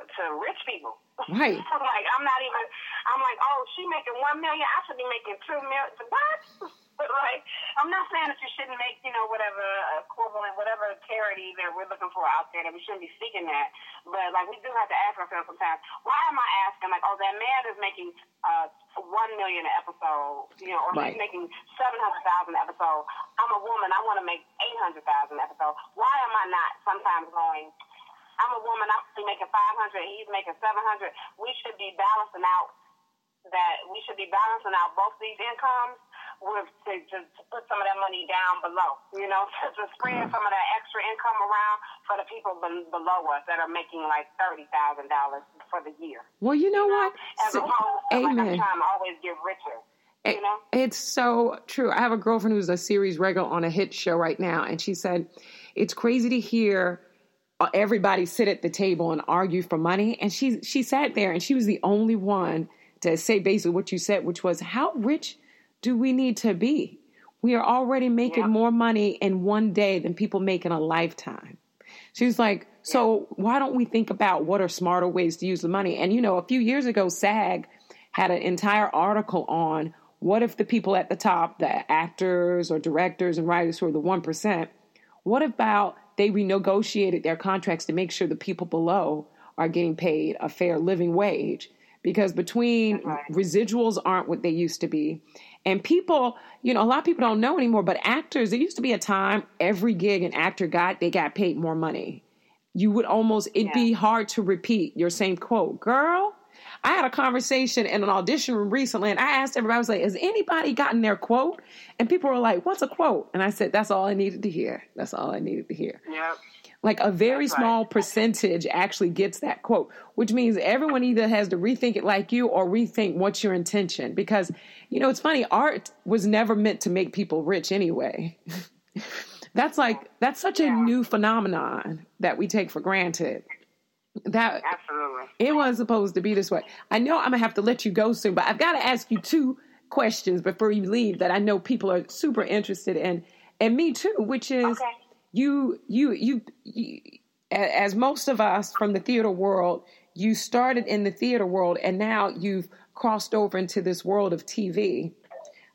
to rich people. Right. [laughs] like I'm not even. I'm like, oh, she making one million. I should be making two million. What? But [laughs] like, I'm not saying that you shouldn't make, you know, whatever uh, equivalent, whatever charity that we're looking for out there, that we shouldn't be seeking that. But like, we do have to ask ourselves sometimes, why am I asking? Like, oh, that man is making uh, one million an episode, you know, or right. he's making seven hundred thousand episode. I'm a woman. I want to make eight hundred thousand episode. Why am I not sometimes going? I'm a woman. I'm making five hundred. He's making seven hundred. We should be balancing out that we should be balancing out both these incomes with to, to, to put some of that money down below, you know, [laughs] to, to spread mm-hmm. some of that extra income around for the people be, below us that are making like thirty thousand dollars for the year. Well, you know, you know? what? As so, opposed to amen. like trying to always get richer. You know? It's so true. I have a girlfriend who's a series regular on a hit show right now, and she said it's crazy to hear uh, everybody sit at the table and argue for money. And she she sat there, and she was the only one to say basically what you said, which was how rich do we need to be? We are already making yeah. more money in one day than people make in a lifetime. She's like, so why don't we think about what are smarter ways to use the money? And you know, a few years ago, SAG had an entire article on what if the people at the top, the actors or directors and writers who are the 1%, what about they renegotiated their contracts to make sure the people below are getting paid a fair living wage? Because between right. residuals aren't what they used to be and people, you know, a lot of people don't know anymore, but actors, there used to be a time every gig an actor got, they got paid more money. You would almost, it'd yeah. be hard to repeat your same quote. Girl, I had a conversation in an audition room recently and I asked everybody, I was like, has anybody gotten their quote? And people were like, what's a quote? And I said, that's all I needed to hear. That's all I needed to hear. Yep. Like a very That's small right. percentage actually gets that quote, which means everyone either has to rethink it like you or rethink what's your intention. Because, you know, it's funny, art was never meant to make people rich anyway. [laughs] that's like, that's such yeah. a new phenomenon that we take for granted. That absolutely it wasn't supposed to be this way. I know I'm gonna have to let you go soon, but I've got to ask you two questions before you leave that I know people are super interested in, and me too, which is okay you, you, you, you, as most of us from the theater world, you started in the theater world and now you've crossed over into this world of TV.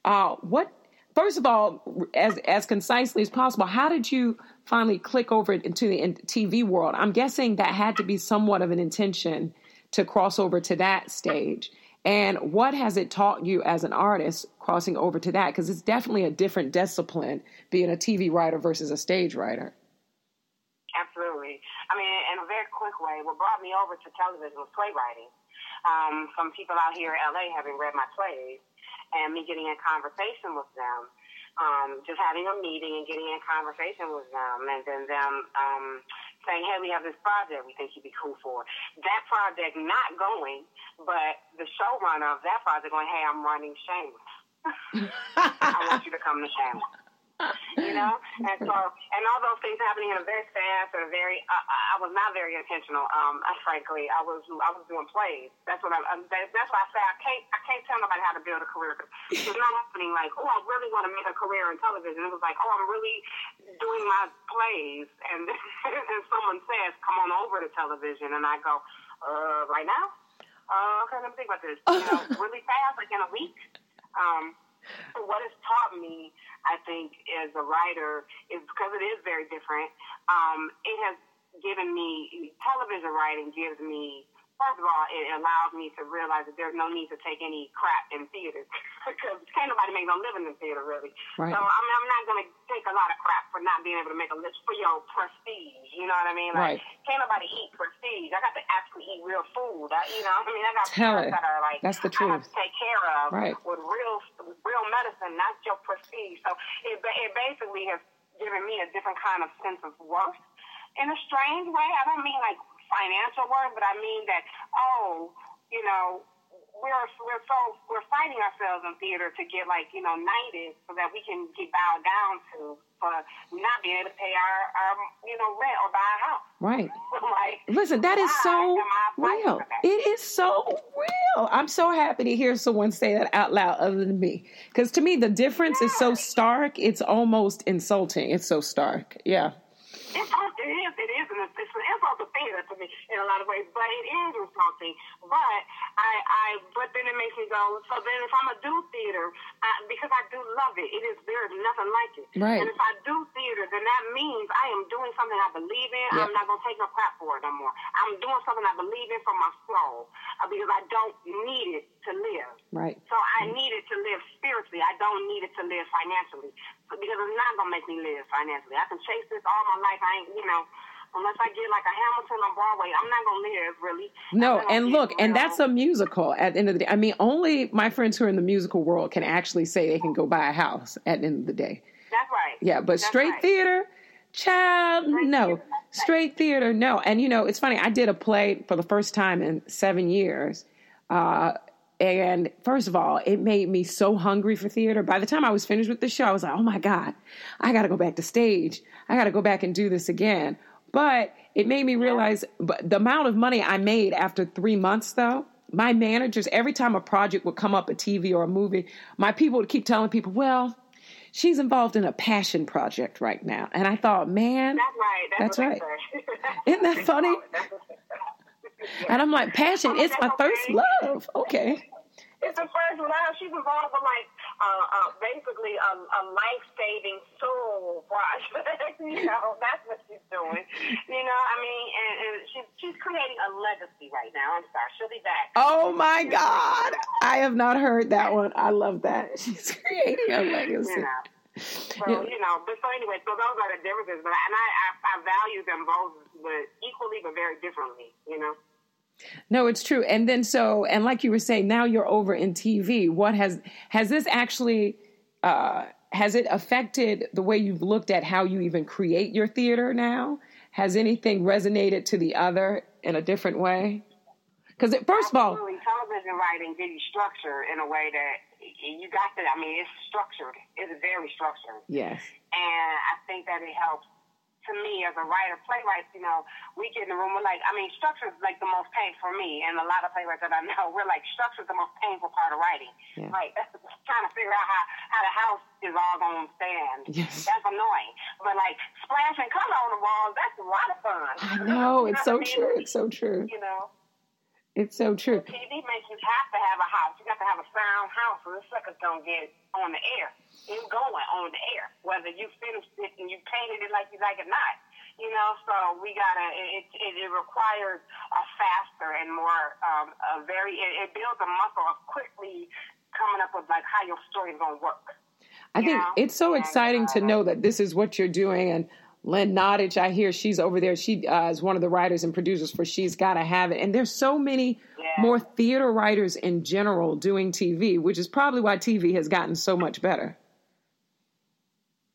Uh, what, first of all, as, as concisely as possible, how did you finally click over into the TV world? I'm guessing that had to be somewhat of an intention to cross over to that stage. And what has it taught you as an artist crossing over to that? Because it's definitely a different discipline being a TV writer versus a stage writer. Absolutely. I mean, in a very quick way, what brought me over to television was playwriting. Um, from people out here in LA having read my plays and me getting in conversation with them. Um, just having a meeting and getting in conversation with them, and then them um, saying, hey, we have this project we think you'd be cool for. That project not going, but the showrunner of that project going, hey, I'm running Shameless. [laughs] I want you to come to Shameless [laughs] you know, and so and all those things happening in a very fast and very. Uh, I was not very intentional. Um, frankly, I was I was doing plays. That's what I. Um, that, that's why I say I can't I can't tell nobody how to build a career. It's not happening like oh I really want to make a career in television. It was like oh I'm really doing my plays, and [laughs] and someone says come on over to television, and I go uh right now. Uh, okay, let me think about this. You know, [laughs] really fast, like in a week. Um, what it's taught me, I think, as a writer, is because it is very different. Um, it has given me television writing gives me first of all, it allows me to realize that there's no need to take any crap in theater [laughs] because can't nobody make no living in theater really. Right. So I'm, I'm not going to take a lot of crap for not being able to make a list for your prestige. You know what I mean? Like, right. can't nobody eat prestige. I got to actually eat real food. I, you know, I mean, I got Tell it. that are like that's the truth. I have to take care of right. with real real medicine, not your prestige. So it it basically has given me a different kind of sense of worth in a strange way. I don't mean like financial worth, but I mean that, oh, you know, we're we're so we're fighting ourselves in theater to get like you know knighted so that we can get bowed down to for not being able to pay our, our you know rent or buy a house. Right. [laughs] like, Listen, that is so why am I fighting real. It is so real. I'm so happy to hear someone say that out loud other than me. Because to me, the difference is so stark, it's almost insulting. It's so stark. Yeah. It's, it is, it is, and it's, it's an insult to theater to me in a lot of ways, but it is insulting. But I, I, but then it makes me go. So then, if I'm gonna do theater, I, because I do love it, it is there is nothing like it. Right. And if I do theater, then that means I am doing something I believe in. Yep. I'm not gonna take no crap for it no more. I'm doing something I believe in from my soul uh, because I don't need it to live. Right. So I need it to live spiritually. I don't need it to live financially because it's not gonna make me live financially. I can chase this all my life. I ain't, you know, unless I get like a Hamilton on Broadway, I'm not gonna live really. No, I'm not gonna and look, and that's a musical at the end of the day. I mean, only my friends who are in the musical world can actually say they can go buy a house at the end of the day. That's right. Yeah, but That's straight right. theater, child, no. theater. Straight theater, no. And you know, it's funny. I did a play for the first time in seven years. Uh, and first of all, it made me so hungry for theater. By the time I was finished with the show, I was like, oh my God, I got to go back to stage. I got to go back and do this again. But it made me realize but the amount of money I made after three months, though. My managers, every time a project would come up, a TV or a movie, my people would keep telling people, well, she's involved in a passion project right now. And I thought, man, That's right. That's, right. [laughs] Isn't that funny? And I'm like, passion, it's my first love. Okay. It's the first love. She's involved with like uh, uh, basically a, a life saving soul project. [laughs] you know, that's what she's doing. You know, I mean, and, and she's she's creating a legacy right now. I'm sorry, she'll be back. Oh my God. I have not heard that one. I love that. [laughs] She's creating a You legacy. know. So Yeah. you know, but so anyway, so those are the differences. But and I, I I value them both, but equally, but very differently. You know. No, it's true. And then so, and like you were saying, now you're over in TV. What has, has this actually, uh, has it affected the way you've looked at how you even create your theater now? Has anything resonated to the other in a different way? Because first of all, television writing gives you structure in a way that you got to. I mean, it's structured. It's very structured, yes, and I think that it helps. To me, as a writer, playwrights, you know, we get in the room. We're like, I mean, structure is like the most painful for me, and a lot of playwrights that I know, we're like, structure is the most painful part of writing. Yeah. Like [laughs] trying to figure out how how the house is all going to stand. Yes. That's annoying. But like splashing color on the walls, that's a lot of fun. I know [laughs] it's so I mean? true. It's so true. You know. It's so true. TV makes you have to have a house. You got to have a sound house, or the suckers don't get on the air. It's going on the air, whether you finished it and you painted it like you like it or not. You know, so we gotta. It it, it requires a faster and more um, a very. It, it builds a muscle of quickly coming up with like how your story's gonna work. I think Yeah. it's so And, exciting to uh, know that this is what you're doing. And Lynn Nottage, I hear she's over there. She uh, is one of the writers and producers for She's Gotta Have It. And there's so many Yeah. more theater writers in general doing TV, which is probably why TV has gotten so much better.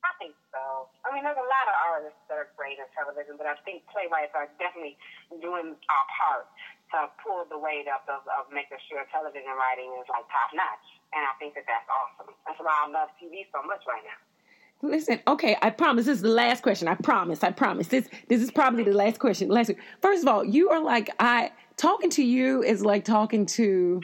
I think so. I mean, there's a lot of artists that are great in television, but I think playwrights are definitely doing our part to pull the weight up of, of making sure television writing is like top notch. And I think that that's awesome. That's why I love TV so much right now. Listen, okay, I promise this is the last question. I promise, I promise. This this is probably the last question. Last First of all, you are like I talking to you is like talking to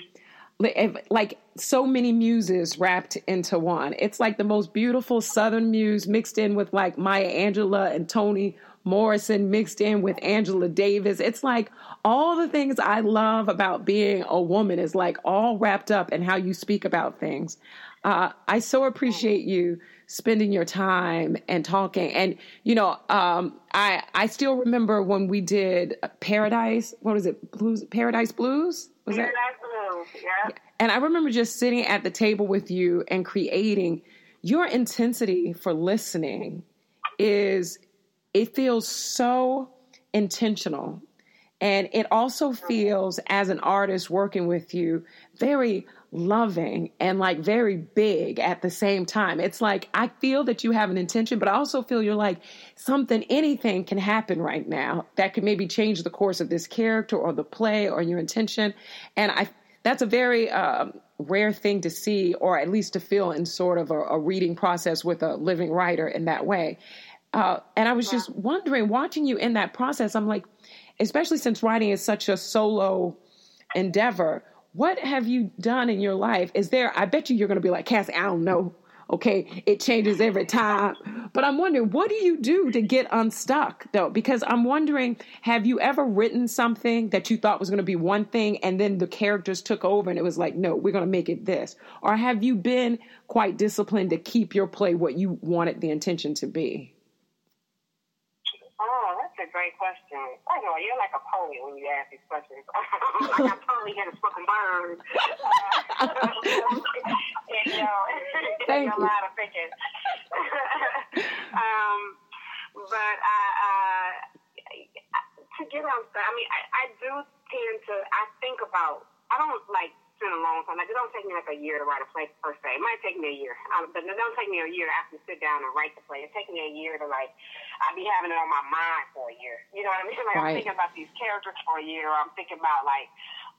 like- so many muses wrapped into one. It's like the most beautiful southern muse mixed in with like Maya Angelou and Toni Morrison mixed in with Angela Davis. It's like all the things I love about being a woman is like all wrapped up in how you speak about things. Uh, I so appreciate you spending your time and talking. And you know, um, I I still remember when we did Paradise. What was it? Blues. Paradise Blues. Was that? Paradise Blue, yeah. And I remember just sitting at the table with you and creating your intensity for listening is it feels so intentional. And it also feels as an artist working with you very loving and like very big at the same time. It's like I feel that you have an intention, but I also feel you're like something, anything can happen right now that could maybe change the course of this character or the play or your intention. And I that's a very um, rare thing to see, or at least to feel in sort of a, a reading process with a living writer in that way. Uh, and I was just wondering, watching you in that process, I'm like, especially since writing is such a solo endeavor, what have you done in your life? Is there, I bet you you're going to be like, Cassie, I don't know. Okay, it changes every time. But I'm wondering, what do you do to get unstuck though? Because I'm wondering, have you ever written something that you thought was going to be one thing and then the characters took over and it was like, no, we're going to make it this? Or have you been quite disciplined to keep your play what you wanted the intention to be? Oh, that's a great question. I know you're like a poet when you ask these questions. [laughs] like I totally hit a spoken word. Uh, [laughs] and, you know, [laughs] Thank you. a lot of thinking. um, but uh, uh, to get on, stuff, I mean, I, I do tend to. I think about. I don't like spend a long time. Like it don't take me like a year to write a play per se. It might take me a year, um, but it don't take me a year to actually sit down and write the play. It takes me a year to like I be having it on my mind for a year. You know what I mean? [laughs] Like right. I'm thinking about these characters for a year. I'm thinking about like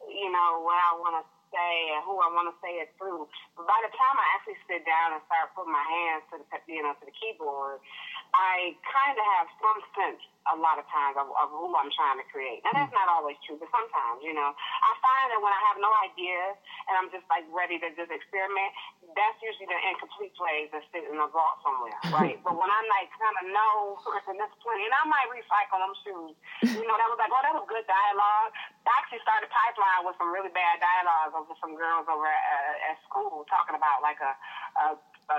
you know what I want to say and who I want to say it through. But by the time I actually sit down and start putting my hands to the you know to the keyboard, I kind of have some sense a lot of times of, of who I'm trying to create. Now that's not always true, but sometimes, you know, I find that when I have no ideas and I'm just like ready to just experiment, that's usually the incomplete plays that sit in a vault somewhere, [laughs] right? but when I'm like kind of know and that's plenty, and I might recycle them shoes. You know, that was like, oh, that was good dialogue. I actually started pipeline with some really bad dialogue over some girls over at, uh, at school talking about like a, a, a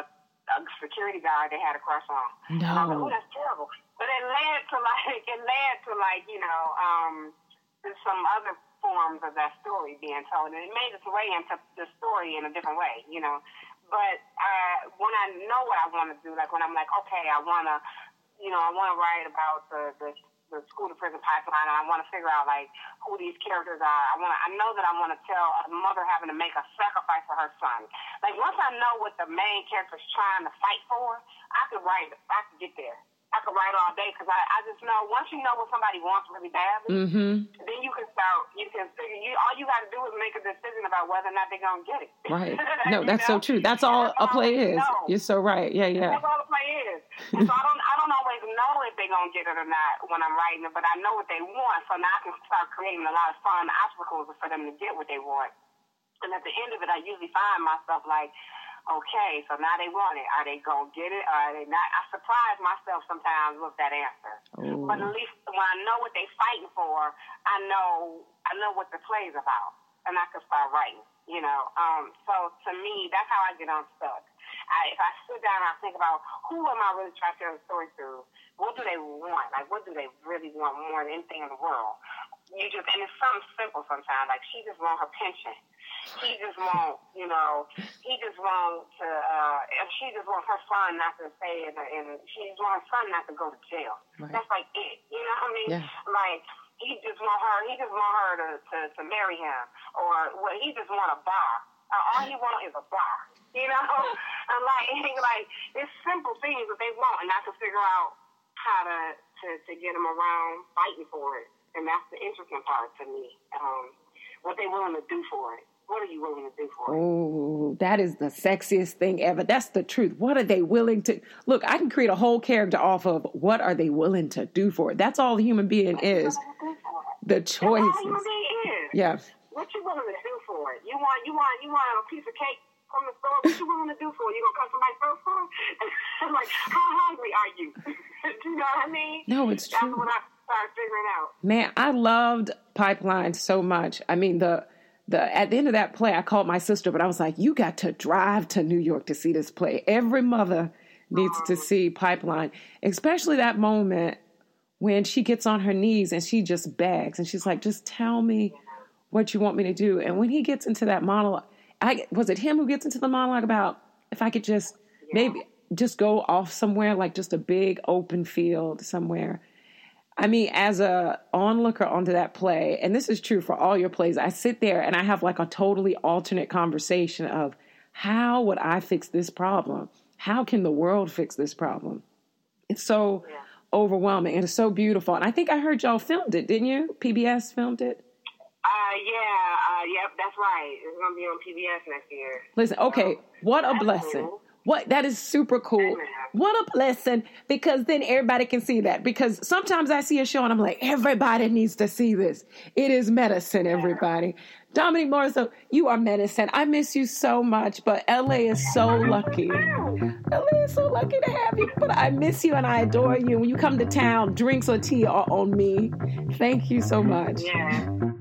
a security guard they had a crush on. No. And I was like, oh, that's terrible. But it led to like it led to like you know um, some other forms of that story being told, and it made its way into the story in a different way, you know. But uh, when I know what I want to do, like when I'm like, okay, I want to, you know, I want to write about the the the school to prison pipeline, and I want to figure out like who these characters are. I want I know that I want to tell a mother having to make a sacrifice for her son. Like once I know what the main character's trying to fight for, I could write. I could get there. I could write all day because I, I just know once you know what somebody wants really badly, mm-hmm. then you can start. You can. You, all you got to do is make a decision about whether or not they're gonna get it. Right. [laughs] No, that's know? so true. That's all that's a play is. Know. You're so right. Yeah, yeah. That's all a play is. so I don't. I don't always know if they're gonna get it or not when I'm writing it, but I know what they want, so now I can start creating a lot of fun obstacles for them to get what they want. And at the end of it, I usually find myself like okay, so now they want it. Are they gonna get it? Are they not? I surprise myself sometimes with that answer. Ooh. But at least when I know what they're fighting for, I know I know what the play's about, and I can start writing. You know, um, so to me, that's how I get unstuck. I, if I sit down and I think about who am I really trying to tell a story through, what do they want? Like, what do they really want more than anything in the world? You just, and it's something simple sometimes. Like, she just want her pension he just won't, you know, he just wants to, uh, and she just wants her son not to stay in, and she just wants her son not to go to jail. Right. That's like it, you know what I mean? Yeah. Like, he just want her, he just want her to, to, to marry him, or well, he just want a bar. Uh, all he want is a bar, you know? [laughs] and like, [laughs] like, it's simple things that they want, and I can figure out how to, to, to get them around fighting for it. And that's the interesting part to me. Um, what they willing to do for it what are you willing to do for it? Oh, that is the sexiest thing ever. That's the truth. What are they willing to look? I can create a whole character off of what are they willing to do for it. That's all the human being is. The choices. That's all human being is. Yeah. What you willing to do for it? You want you want you want a piece of cake from the store. What you willing to do for it? You gonna come to my store for it? like, how hungry are you? [laughs] do you know what I mean? No, it's That's true. That's what I started figuring out. Man, I loved Pipeline so much. I mean the the at the end of that play, I called my sister, but I was like, "You got to drive to New York to see this play. Every mother needs to uh-huh. see Pipeline, especially that moment when she gets on her knees and she just begs and she's like, "Just tell me what you want me to do." And when he gets into that monologue, I was it him who gets into the monologue about if I could just maybe just go off somewhere like just a big open field somewhere I mean, as a onlooker onto that play, and this is true for all your plays, I sit there and I have like a totally alternate conversation of how would I fix this problem? How can the world fix this problem? It's so yeah. overwhelming and it's so beautiful. And I think I heard y'all filmed it, didn't you? PBS filmed it. Uh, yeah, uh, yep, that's right. It's gonna be on PBS next year. Listen, okay, so, what a blessing. Cool. What that is super cool. What a blessing because then everybody can see that. Because sometimes I see a show and I'm like, everybody needs to see this. It is medicine, everybody. Dominique Morisseau, you are medicine. I miss you so much, but LA is so lucky. LA is so lucky to have you. But I miss you and I adore you. When you come to town, drinks or tea are on me. Thank you so much. Yeah.